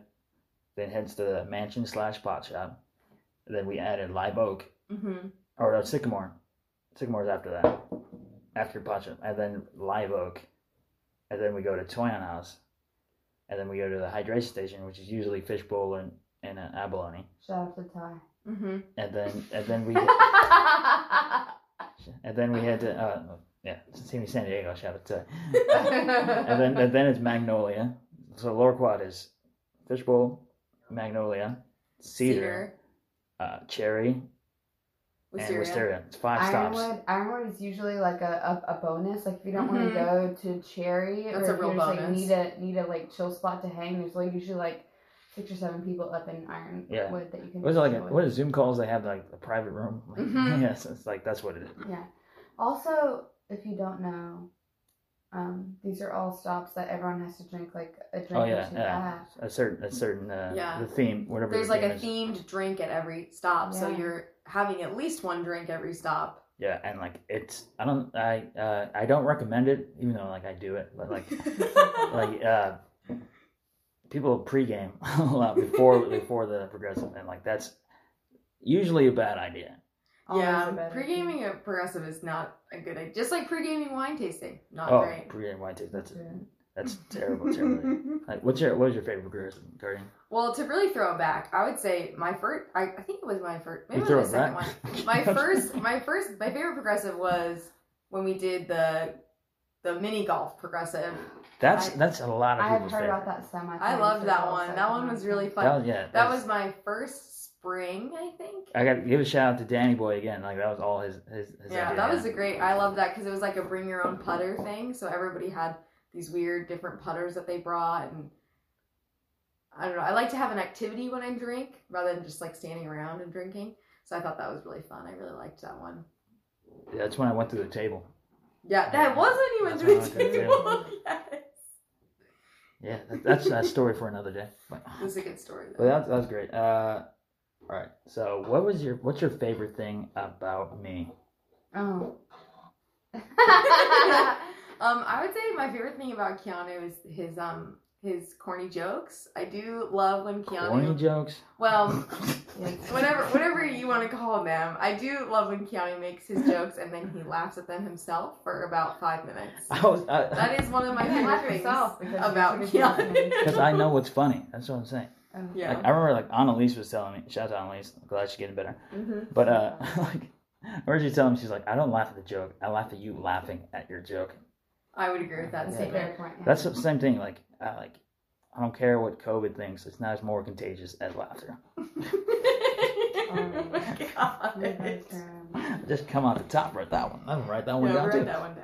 then heads to the Mansion slash Pot Shop, and then we added Live Oak, mm-hmm. or uh, Sycamore. Sycamore's after that, after Pot Shop, and then Live Oak, and then we go to Toyon House, and then we go to the hydration station, which is usually fishbowl and and uh, abalone, Shout out to Ty. Mm-hmm. and then and then we and then we had to uh, yeah, CIMI San Diego, shout out to. and then and then it's Magnolia. So lower quad is fishbowl, Magnolia, cedar, Uh, cherry, and Wisteria. wisteria. It's five stops. Ironwood, Ironwood is usually like a, a, a bonus. Like if you don't want Mhm. to go to Cherry, That's or a if real you're just like bonus. need a need a like chill spot to hang, there's like usually like six or seven people up in Ironwood Yeah. that you can. What is it like? chill A, what is Zoom calls? They have like a private room. Like, Mhm. Yes, it's like that's what it is. Yeah. Also, if you don't know, um, these are all stops that everyone has to drink like a drink Oh or yeah, two yeah. at. A certain, a certain, uh, Yeah. the theme, whatever. There's the like theme a is. themed drink at every stop, so you're having at least one drink every stop. Yeah, and like it's, I don't, I, uh, I don't recommend it, even though like I do it, but like, like, uh, people pregame a lot before before the progressive, and like that's usually a bad idea. Always yeah, a pre-gaming at progressive is not a good idea. Just like pre-gaming wine tasting, not oh, great. Pregame wine tasting. That's thing. That's terrible, terrible. Like, what's your what is your favorite progressive, Cardine? Well, to really throw it back, I would say my first. I, I think it was my first. Maybe You it throw was it my second back. one. My first, my first, my favorite progressive was when we did the the mini golf progressive. That's I- that's a lot of I've people's heard favorite. about that so much. I loved that one. That one was really fun. That was, yeah, That was my first spring, I think. I got to give a shout out to Danny Boy again. Like that was all his his. his Yeah, idea. that was a great. I love that because it was like a bring your own putter thing. So everybody had these weird different putters that they brought, and I don't know. I like to have an activity when I drink rather than just like standing around and drinking. So I thought that was really fun. I really liked that one. Yeah, that's when I went to the table. Yeah, that wasn't even That's to the table. yes, Yeah, that, that's a story for another day. But, this a good story. but Though. that, that was great. Uh, all right. So, what was your what's your favorite thing about me? Oh. um, I would say my favorite thing about Keeanu is his um his corny jokes. I do love when Keeanu. Corny jokes. Well, whatever whatever you want to call them. I do love when Keeanu makes his jokes and then he laughs at them himself for about five minutes. I was That is one of my You can favorite things because about too. Keeanu. because I know what's funny. That's what I'm saying. Oh. Yeah. Like, I remember like Annalise was telling me. Shout out to Annalise. I'm glad she's getting better. hmm But uh, like, I heard you tell him she's like, I don't laugh at the joke. I laugh at you laughing at your joke. I would agree with that That's a statement. point. yeah. That's the same thing. Like, I like, I don't care what COVID thinks. It's not as more contagious as laughter. oh my god. Just come out the top. Write that one. I'm write that Yeah, one we'll down write too. that one day.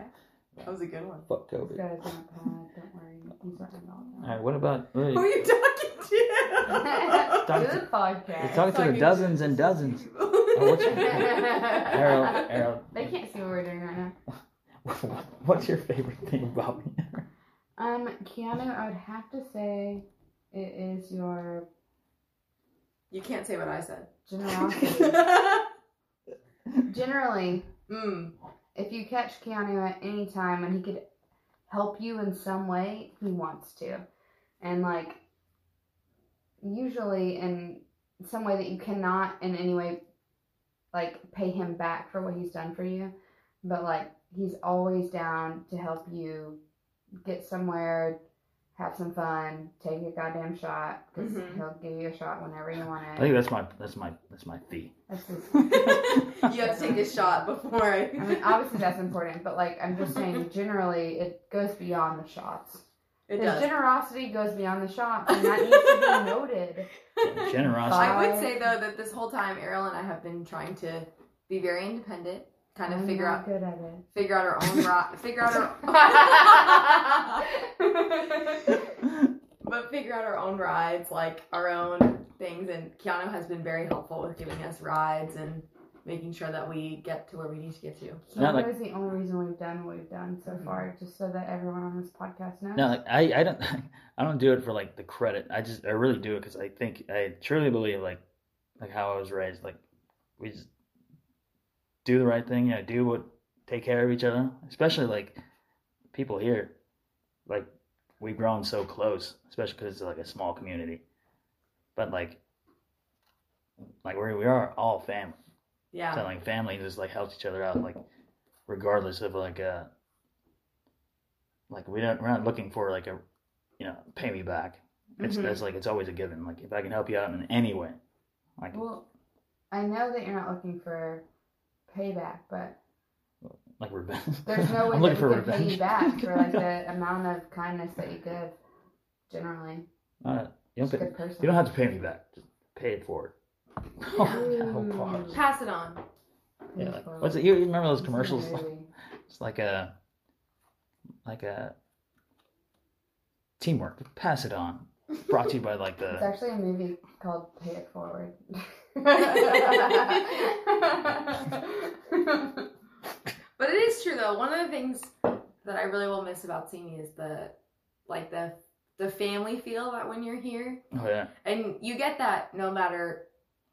That was a good one. Fuck COVID. Guys, on a pad. Don't worry. He's writing all All right. What about? Who are you talking to? that. Talk Good podcast. You're talking to the Talking- dozens and dozens. Oh, what's your- Ariel, Ariel, They can't see what we're doing right now. what's your favorite thing about me? Um, Keeanu, I would have to say it is your You can't say what I said. generosity. Generally, mm. if you catch Keeanu at any time and he could help you in some way, he wants to. And like usually in some way that you cannot in any way like pay him back for what he's done for you, but like he's always down to help you get somewhere, have some fun, take a goddamn shot because Mhm. he'll give you a shot whenever you want it. I think that's my that's my that's my fee. That's just you have to take a shot before I. I mean, obviously that's important, but like I'm just saying, generally it goes beyond the shots. it His does. generosity goes beyond the shots, and that needs to be noted. Generosity. I would say though that this whole time Ariel and I have been trying to be very independent, kind of I'm figure out good at it. figure out our own ri- figure out our but figure out our own rides, like our own things. And Keeanu has been very helpful with giving us rides and making sure that we get to where we need to get to. It's not that like- is the only reason we've done what we've done so Mhm. far, just so that everyone on this podcast knows. No, like, I, I don't, I don't do it for like the credit. I just, I really do it because I think, I truly believe like, like how I was raised. Like, we just do the right thing. You know, do what, take care of each other. Especially like people here, like we've grown so close, especially because it's like a small community. But like, like we we are all family. Yeah. So like family just like helps each other out, like regardless of like uh like we don't we're not looking for like a you know pay me back. It's Mhm. that's like it's always a given. Like if I can help you out in any way, like Well, I know that you're not looking for payback, but like revenge. there's no way I'm that looking we for can pay you back for like the amount of kindness that you give. Generally, Uh, you, don't pay, you don't have to pay me back. Just pay it forward. Oh, Pass it on. Yeah, like, what's it? You, you remember those commercials? It's like a like a teamwork. Pass it on. Brought to you by like the. It's actually a movie called Pay It Forward. But it is true though. One of the things that I really will miss about CIMI is the like the the family feel that when you're here. oh yeah And you get that no matter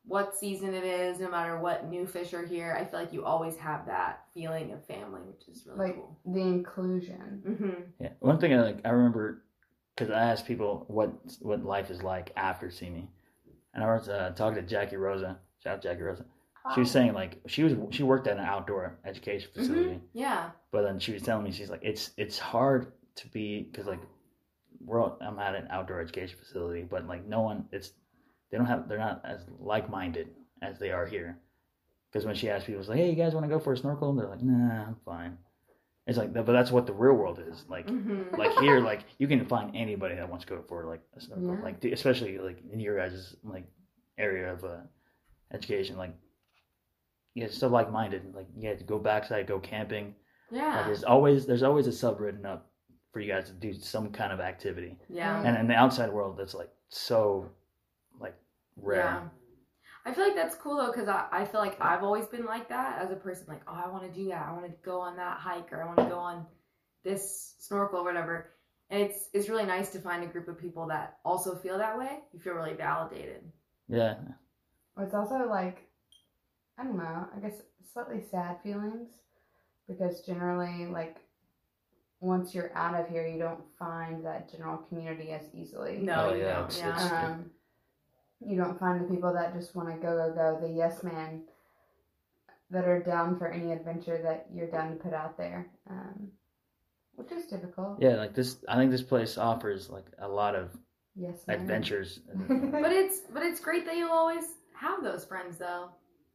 what season it is, no matter what new fish are here. I feel like you always have that feeling of family, which is really like cool. the inclusion. hmm Yeah, one thing I like I remember because I asked people what what life is like after CIMI, and I was uh, talking to Jackie Rosa. Shout out Jackie Rosa. She was saying like she was she worked at an outdoor education facility, Yeah. but then she was telling me she's like it's it's hard to be because like we're all, I'm at an outdoor education facility, but like no one it's they don't have they're not as like minded as they are here. Because when she asked people, it's like, hey, you guys want to go for a snorkel? And they're like, nah, I'm fine. It's like, but that's what the real world is like hmm like here, like you can find anybody that wants to go for like a Yeah. like especially like in your guys' like area of uh, education, like yeah, so like minded, like yeah, to go backside, go camping. Like, Yeah. there's always there's always a sub written up for you guys to do some kind of activity, Yeah. and in the outside world, that's like so like rare. Yeah. I feel like that's cool though, because I, I feel like I've always been like that as a person. Like, oh, I want to do that. I want to go on that hike, or I want to go on this snorkel, or whatever. And it's it's really nice to find a group of people that also feel that way. You feel really validated. Yeah, It's also like, I don't know, I guess slightly sad feelings because generally, like, once you're out of here, you don't find that general community as easily. No, Oh, you yeah, don't. it's- yeah. it's- Um, you don't find the people that just want to go, go, go, the yes man that are down for any adventure that you're down to put out there, um, which is difficult. yeah, like this. I think this place offers like a lot of Yes man. adventures. But it's but it's great that you'll always have those friends though,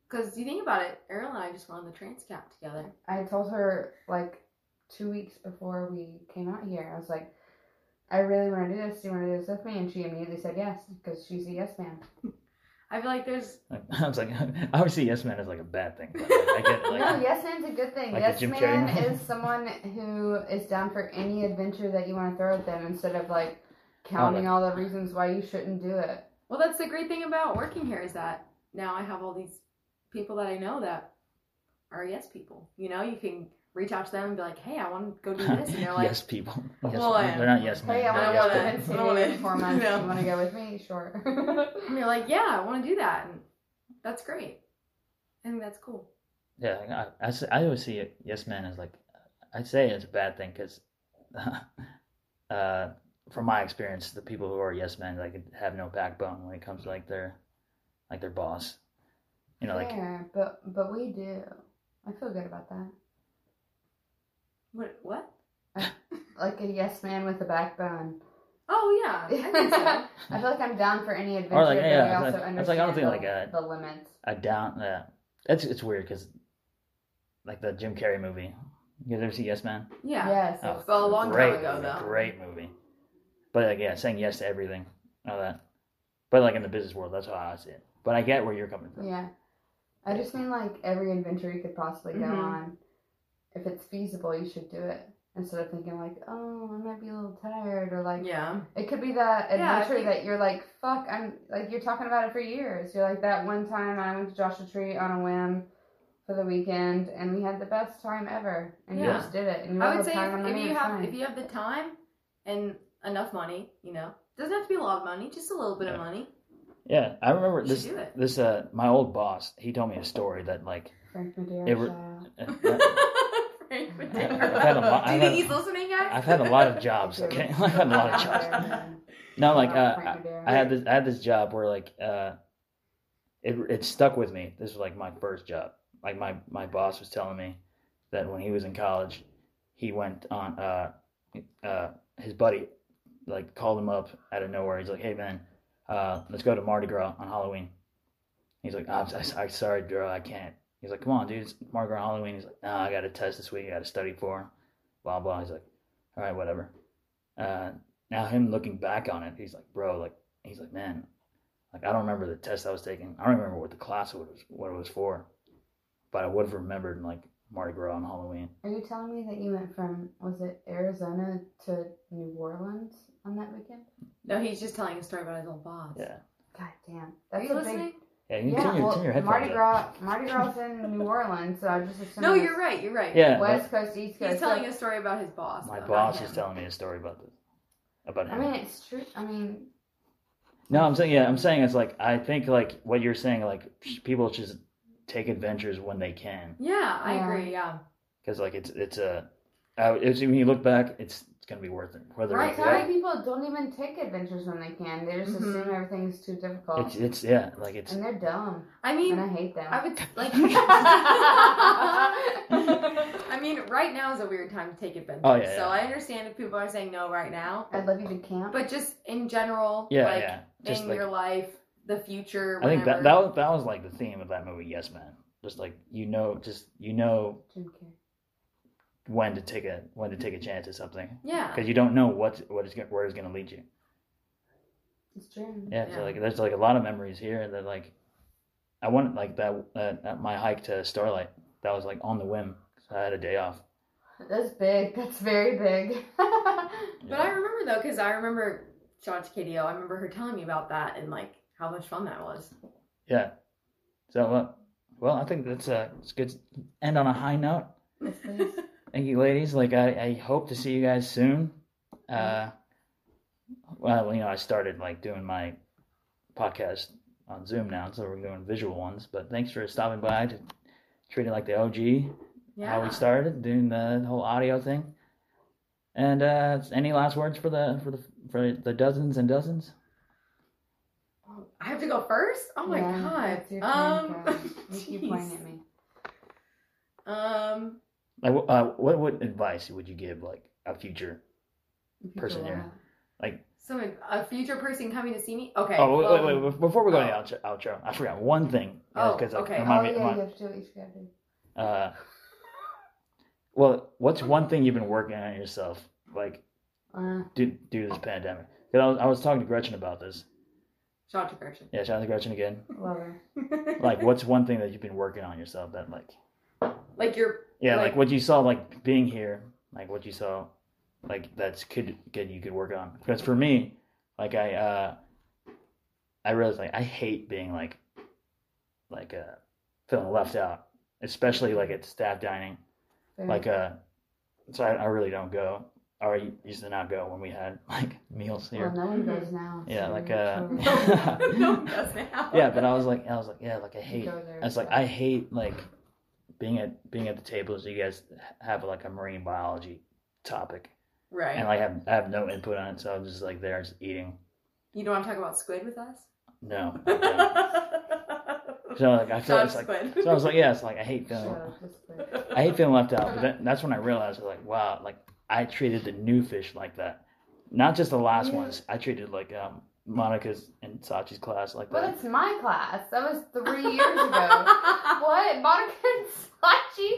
because you think about it. Ariel and I just went on the Transcat together. I told her like two weeks before we came out here. I was like, I really want to do this. Do you want to do this with me? And she immediately said yes because she's a yes man. I feel like there's I was like, obviously, yes man is like a bad thing. But I get it, like, no, yes man's a good thing. Like yes Jim Carrey man is someone who is down for any adventure that you want to throw at them instead of like oh, counting like- all the reasons why you shouldn't do it. well, that's the great thing about working here is that now I have all these people that I know that are yes people. You know, you can reach out to them and be like, hey, I want to go do this, and they're like, yes, people. Yes, Well, they're not yes men. Hey, I want to I go yes wanna- to people. Vince I wanna- in four months. Yeah. You want to go with me? Sure. and you're like, yeah, I want to do that, and that's great. I think that's cool. Yeah, I I always see it, yes men as like, I'd say it's a bad thing because, uh, from my experience, the people who are yes men like have no backbone when it comes to like their, like their boss. You know, like Fair, but but we do. I feel good about that. What? What? Like a yes man with a backbone. Oh yeah, I think so. I feel like I'm down for any adventure, Or like, but yeah, I also like- understand it's like, I don't think the, like a- the limits. a down. Yeah, it's it's weird because, like the Jim Carrey movie. You guys ever see Yes Man? Yeah. Yes. Oh, it's- Well, a long great time ago, movie, though. Great movie. But like, yeah, saying yes to everything, all that. But like in the business world, that's how I see it. But I get where you're coming from. yeah. I just mean like every adventure you could possibly go Mhm. on. If it's feasible, you should do it. Instead of thinking like, oh, I might be a little tired, or like, Yeah. it could be that Yeah, I adventure think- that you're like, fuck, I'm like, you're talking about it for years. You're like that one time I went to Joshua Tree on a whim for the weekend, and we had the best time ever. And you just did it. And you I would say if, if you have fine. if you have the time and enough money, you know, doesn't have to be a lot of money, just a little bit of money. Yeah, I remember You this. This uh, my old boss. He told me a story that like. Frank Madeira. It were- shout out. Frank I've had a lot- Do you I've think he's listening, guys? I've had a lot of jobs. Okay, I've had a lot of jobs. No, like uh, I, Madeira. I had this. I had this job where like uh, it it stuck with me. This was like my first job. Like my my boss was telling me that when he was in college, he went on uh, uh, his buddy like called him up out of nowhere. He's like, "Hey man, uh, let's go to Mardi Gras on Halloween." He's like, "I'm, I'm sorry, bro, I can't." He's like, "Come on, dude, it's Mardi Gras on Halloween." He's like, "No, I got a test this week. I got to study for." Blah blah. He's like, "All right, whatever." Uh, now him looking back on it, he's like, "Bro, like." He's like, "Man, like I don't remember the test I was taking. I don't remember what the class was, what it was for, but I would have remembered like Mardi Gras on Halloween." Are you telling me that you went from was it Arizona to New Orleans on that weekend? No, he's just telling a story about his old boss. Yeah, God damn, Are that's you a listening? big. Yeah. You can Yeah, turn your, well, turn your headphones Mardi. Gras, Mardi Gras in New Orleans, so I just assumed. No, you're right. You're right. Yeah, West Coast, East Coast. He's telling so- a story about his boss. my about boss him. is telling me a story about this, about him. I mean, it's true. I mean, No, I'm saying yeah, I'm saying it's like I think like what you're saying like people just take adventures when they can Yeah, I Yeah. agree. Yeah. because like it's it's a uh, it's, when you look back it's it's gonna be worth it whether Right, it's, so many people don't even take adventures when they can. They just Mhm. assume everything's too difficult, it's it's yeah like it's and they're dumb, I and mean, I hate them. I would like. I mean, right now is a weird time to take adventures. Oh, yeah, So yeah. I understand if people are saying no right now, I'd love you to camp. but just in general, yeah like yeah just in like your life, the future. I think that that was, that was like the theme of that movie Yes Man just like you know just you know Jim Carrey. When to take a when to take a chance at something Yeah. because you don't know what what is where it's gonna lead you It's true. Yeah, Yeah. so like there's like a lot of memories here that like I went like that uh, at my hike to Starlight. That was like on the whim. 'cause I had a day off. That's big. That's very big. But I remember though, because I remember to KDO. I remember her telling me about that and like how much fun that was. Yeah. So uh, well, I think that's uh it's good. to End on a high note. Yes, please. Thank you, ladies. Like I, I hope to see you guys soon. Uh, well, you know, I started like doing my podcast on Zoom now, so we're doing visual ones. But thanks for stopping by to treat it like the OG. Yeah. how we started doing the whole audio thing. And uh, any last words for the for the for the dozens and dozens? I have to go first. Oh my Yeah, god. it's your turn, Um. You keep jeez. pointing at me. Um. Like, uh, what what advice would you give like a future person go here. like? So a future person coming to CIMI. Okay. Oh wait, well, wait, wait! Before we go oh. to the outro, outro, I forgot one thing. Oh, like, okay. remind Oh, me- yeah, remind- you have to do what you uh, well, what's one thing you've been working on yourself, like Uh, due, due to this pandemic? Because I was, I was talking to Gretchen about this. Shout out to Gretchen. Yeah, shout out to Gretchen again. love her. Like, what's one thing that you've been working on yourself that like like you're Yeah, like, Like- what you saw, like being here, like what you saw, like that's could good you could work on. Because for me, like I, uh I realized like I hate being like, like uh feeling left out, especially like at staff dining. Like uh, so I, I really don't go, or I used to not go when we had like meals well, here. no one goes now. Yeah, so like, uh, no, one does now. Yeah, but I was like, I was like, yeah, like I hate. I was like. I hate like being at being at the tables. You guys have like a marine biology topic, right. and like I have I have no input on it, so I'm just like there, just eating. you don't want to talk about squid with us? No. I so like I feel Shout it's like to so I was like, yeah, it's like I hate Shut feeling up. I hate feeling left out. But that, that's when I realized like wow, like I treated the new fish like that, not just the last Yeah. ones. I treated like um Monica's and Sachi's class like Well, that. it's my class. That was three years ago. what? Monica and Sachi?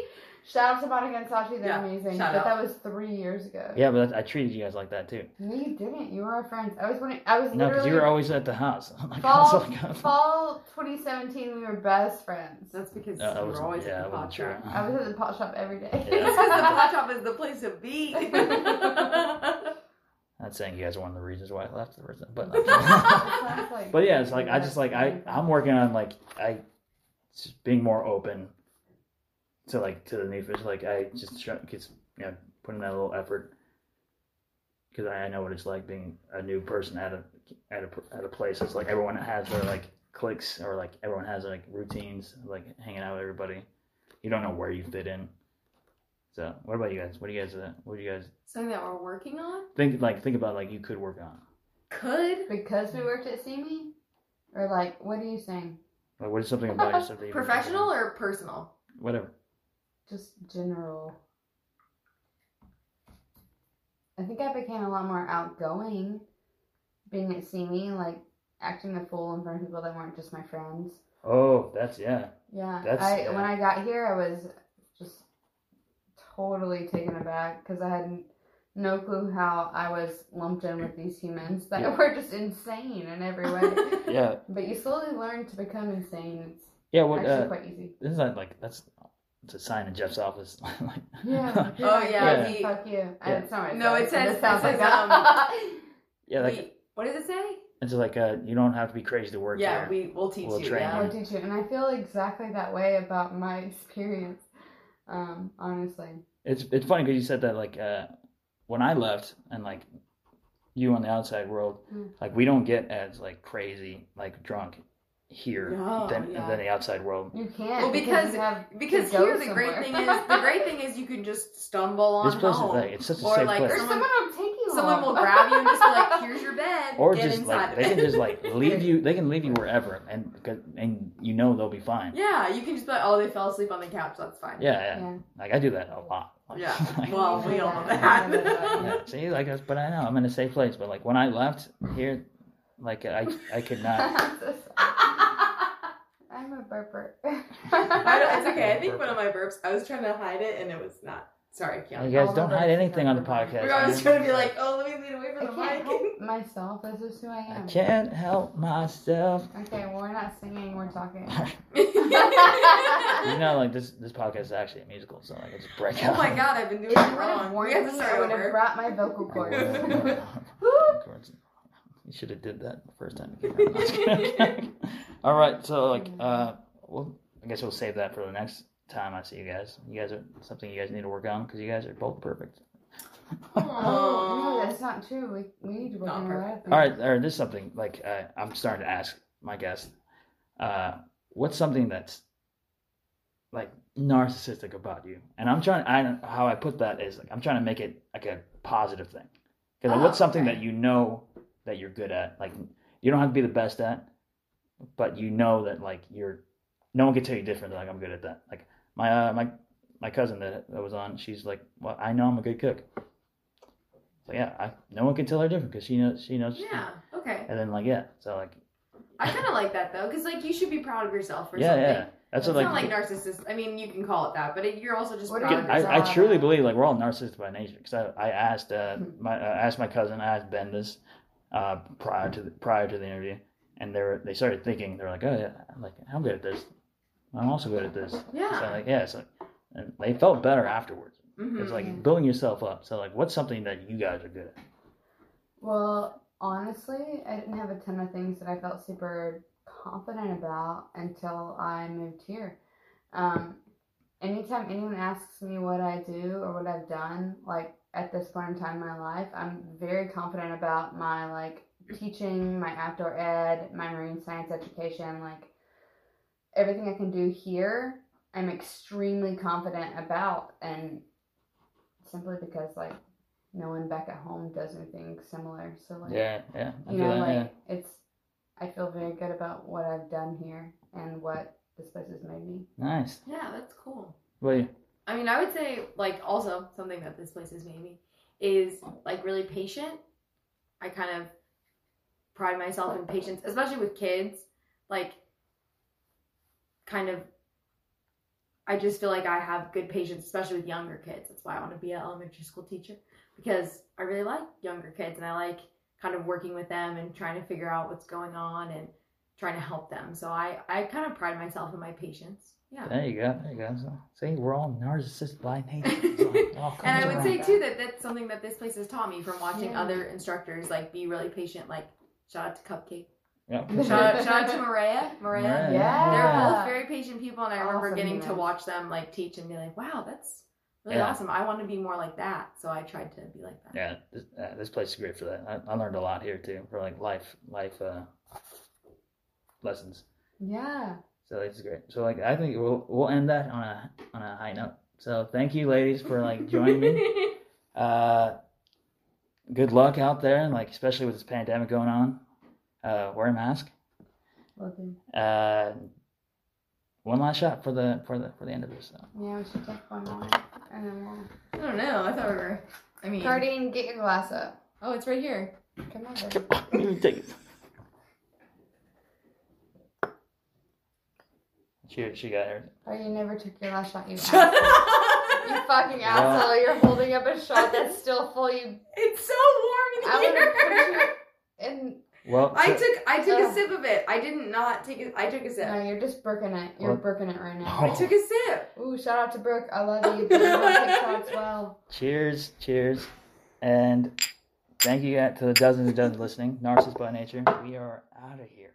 Shout out to Monica and Sachi. They're Yeah, amazing. shout but out. that was three years ago. Yeah, but I treated you guys like that too. No, you didn't. You were our friends. I was when I was No, because you were always at the house. Like, fall, fall 2017. We were best friends. That's because No, I you were always yeah, at the pot shop. I was at the pot shop every day. Yeah. Because the pot shop is the place to be. Not saying you guys are one of the reasons why I left the reason, but like- but yeah, it's like I just like I I'm working on like I just being more open to like to the new fish. Like I just try, cause, you know put in that little effort because I, I know what it's like being a new person at a at a at a place. It's like everyone has their like cliques or like everyone has like routines, like hanging out with everybody. You don't know where you fit in. So what about you guys? What do you guys uh, what do you guys Something that we're working on think like think about like you could work on? could Because we worked at CIMI? Or like, what are you saying? Like what is something about yourself that you professional or personal. whatever. Just general. I think I became a lot more outgoing being at CIMI, like acting a fool in front of people that weren't just my friends. Oh, that's yeah. Yeah. That's- I yeah. when I got here, I was just totally taken aback because I had no clue how I was lumped in with these humans that Yeah. were just insane in every way. Yeah, But you slowly learn to become insane. It's yeah. What actually uh, quite easy. This isn't like that's it's a sign in Jeff's office. like, Yeah. Oh, yeah, the- Fuck you. I- Yeah. It's not what No, it says, says- sounds like says, um, that. yeah. Like we, what does it say? it's like uh, you don't have to be crazy to work Yeah, here. we will teach We'll you. train Yeah. I'll teach you. And I feel exactly that way about my experience. Um, honestly. It's it's funny because you said that like uh, when I left and like you on the outside world, Mm. like we don't get as like crazy like drunk here No, than yeah. than the outside world. You can't. Well, because- you have Because here the great thing is the great thing is you can just stumble on This place is home. like it's such a Or, safe like, place. Or Someone- someone will take you Someone will grab you and just be like, "Here's your bed. or Get just inside like of they it." can just like leave you. They can leave you wherever, and and you know they'll be fine. Yeah, you can just be like, "Oh, they fell asleep on the couch. That's fine." Yeah, yeah. Yeah. Like I do that a lot. Like, Yeah. like- Well, we all know that. yeah. See, like, that's- but I know I'm in a safe place. But like when I left here, like I I could not. I'm. I'm a burper. I don't, it's okay. I think one of my burps. I was trying to hide it, and it was not. Sorry, You guys don't hide anything on the are podcast. I was man. trying to be like, "Oh, let me lean away I from the can't mic." help myself. That's just who I am. I can't help myself. Okay, well, we're not singing. We're talking. You know, like this this podcast is actually a musical, so like I just break it. oh my god, I've been doing it wrong. warned We have to me, start I would have brought my vocal cords. You should have did that the first time. you came out. All right, so like, uh, well, I guess we'll save that for the next time I see you guys. You guys are something you guys need to work on because you guys are both perfect. Oh, no, that's not true. We, we need to work Not on a lot of perfect. things. All right, or this is something like uh, I'm starting to ask my guest, uh, what's something that's like narcissistic about you? And I'm trying. I don't how I put that is like I'm trying to make it like a positive thing. Because Oh, what's something okay. that you know that you're good at? Like you don't have to be the best at, but you know that like you're. No one can tell you different. Like I'm good at that. Like my uh, my my cousin that, that was on, she's like, well, I know I'm a good cook. So yeah, I, no one can tell her different because she knows she knows. Yeah. Okay. And then like yeah, so like I kind of like that though, because like you should be proud of yourself for yeah, something. yeah. That's it's what not like, like narcissist. I mean, you can call it that, but it, you're also just What proud of yourself. I, I truly believe like we're all narcissists by nature. Because I, I asked uh, my uh, asked my cousin, I asked Ben this uh, prior to the, prior to the interview, and they were they started thinking they're like, oh yeah, I'm like I'm good at this. I'm also good at this. Yeah. So like yeah, so and they felt better afterwards. Mhm. It's like building yourself up. So like, what's something that you guys are good at? Well, honestly, I didn't have a ton of things that I felt super confident about until I moved here. Um, anytime anyone asks me what I do or what I've done, like at this point in time in my life, I'm very confident about my like teaching, my outdoor ed, my marine science education, like everything I can do here. I'm extremely confident about, and simply because like no one back at home does anything similar. So like Yeah, yeah. I you know, that, like it's I feel very good about what I've done here and what this place has made me. Nice. Yeah, that's cool. Well, I mean, I would say like also something that this place has made me is like really patient. I kind of pride myself in patience, especially with kids. Like, kind of, I just feel like I have good patience, especially with younger kids. That's why I want to be an elementary school teacher because I really like younger kids and I like kind of working with them and trying to figure out what's going on and trying to help them. So I, I kind of pride myself in my patience. Yeah. there you go. There you go. So, see, we're all narcissists by nature. So And I would around. say too that that's something that this place has taught me from watching Yeah. other instructors like be really patient. Like shout out to Cupcake. Yeah. Shout out, shout out to Maria. Maria. Maria. Yeah. They're both very patient people, and I remember Awesome getting to watch them like teach and be like, "Wow, that's really Yeah. awesome. I want to be more like that." So I tried to be like that. Yeah, this, uh, this place is great for that. I, I learned a lot here too, for like life, life uh, lessons. Yeah. So it's great. So like, I think we'll we'll end that on a on a high note. So thank you, ladies, for like joining me. Uh, good luck out there, and like especially with this pandemic going on. Uh, wear a mask. Will do. Uh, one last shot for the for the for the end of this. So. Yeah, we should take one more. And then we'll. I don't know. I thought we were. I mean, Cardine, get your glass up. oh, it's right here. Come over. Take it. She she got her. Oh, you never took your last shot, you Shut asshole. You fucking asshole. You're holding up a shot that's still full. You. It's so warm I in would have put here. you in. Well, I so- took I took Ugh. a oh. sip of it. I did not not take it. I took a sip. No, you're just brooking it. You're What? brooking it right now. I took a sip. Ooh, shout out to Brooke. I love you. But you don't take shots well. cheers, cheers, and thank you to the dozens and dozens listening. Narcissist by nature. We are out of here.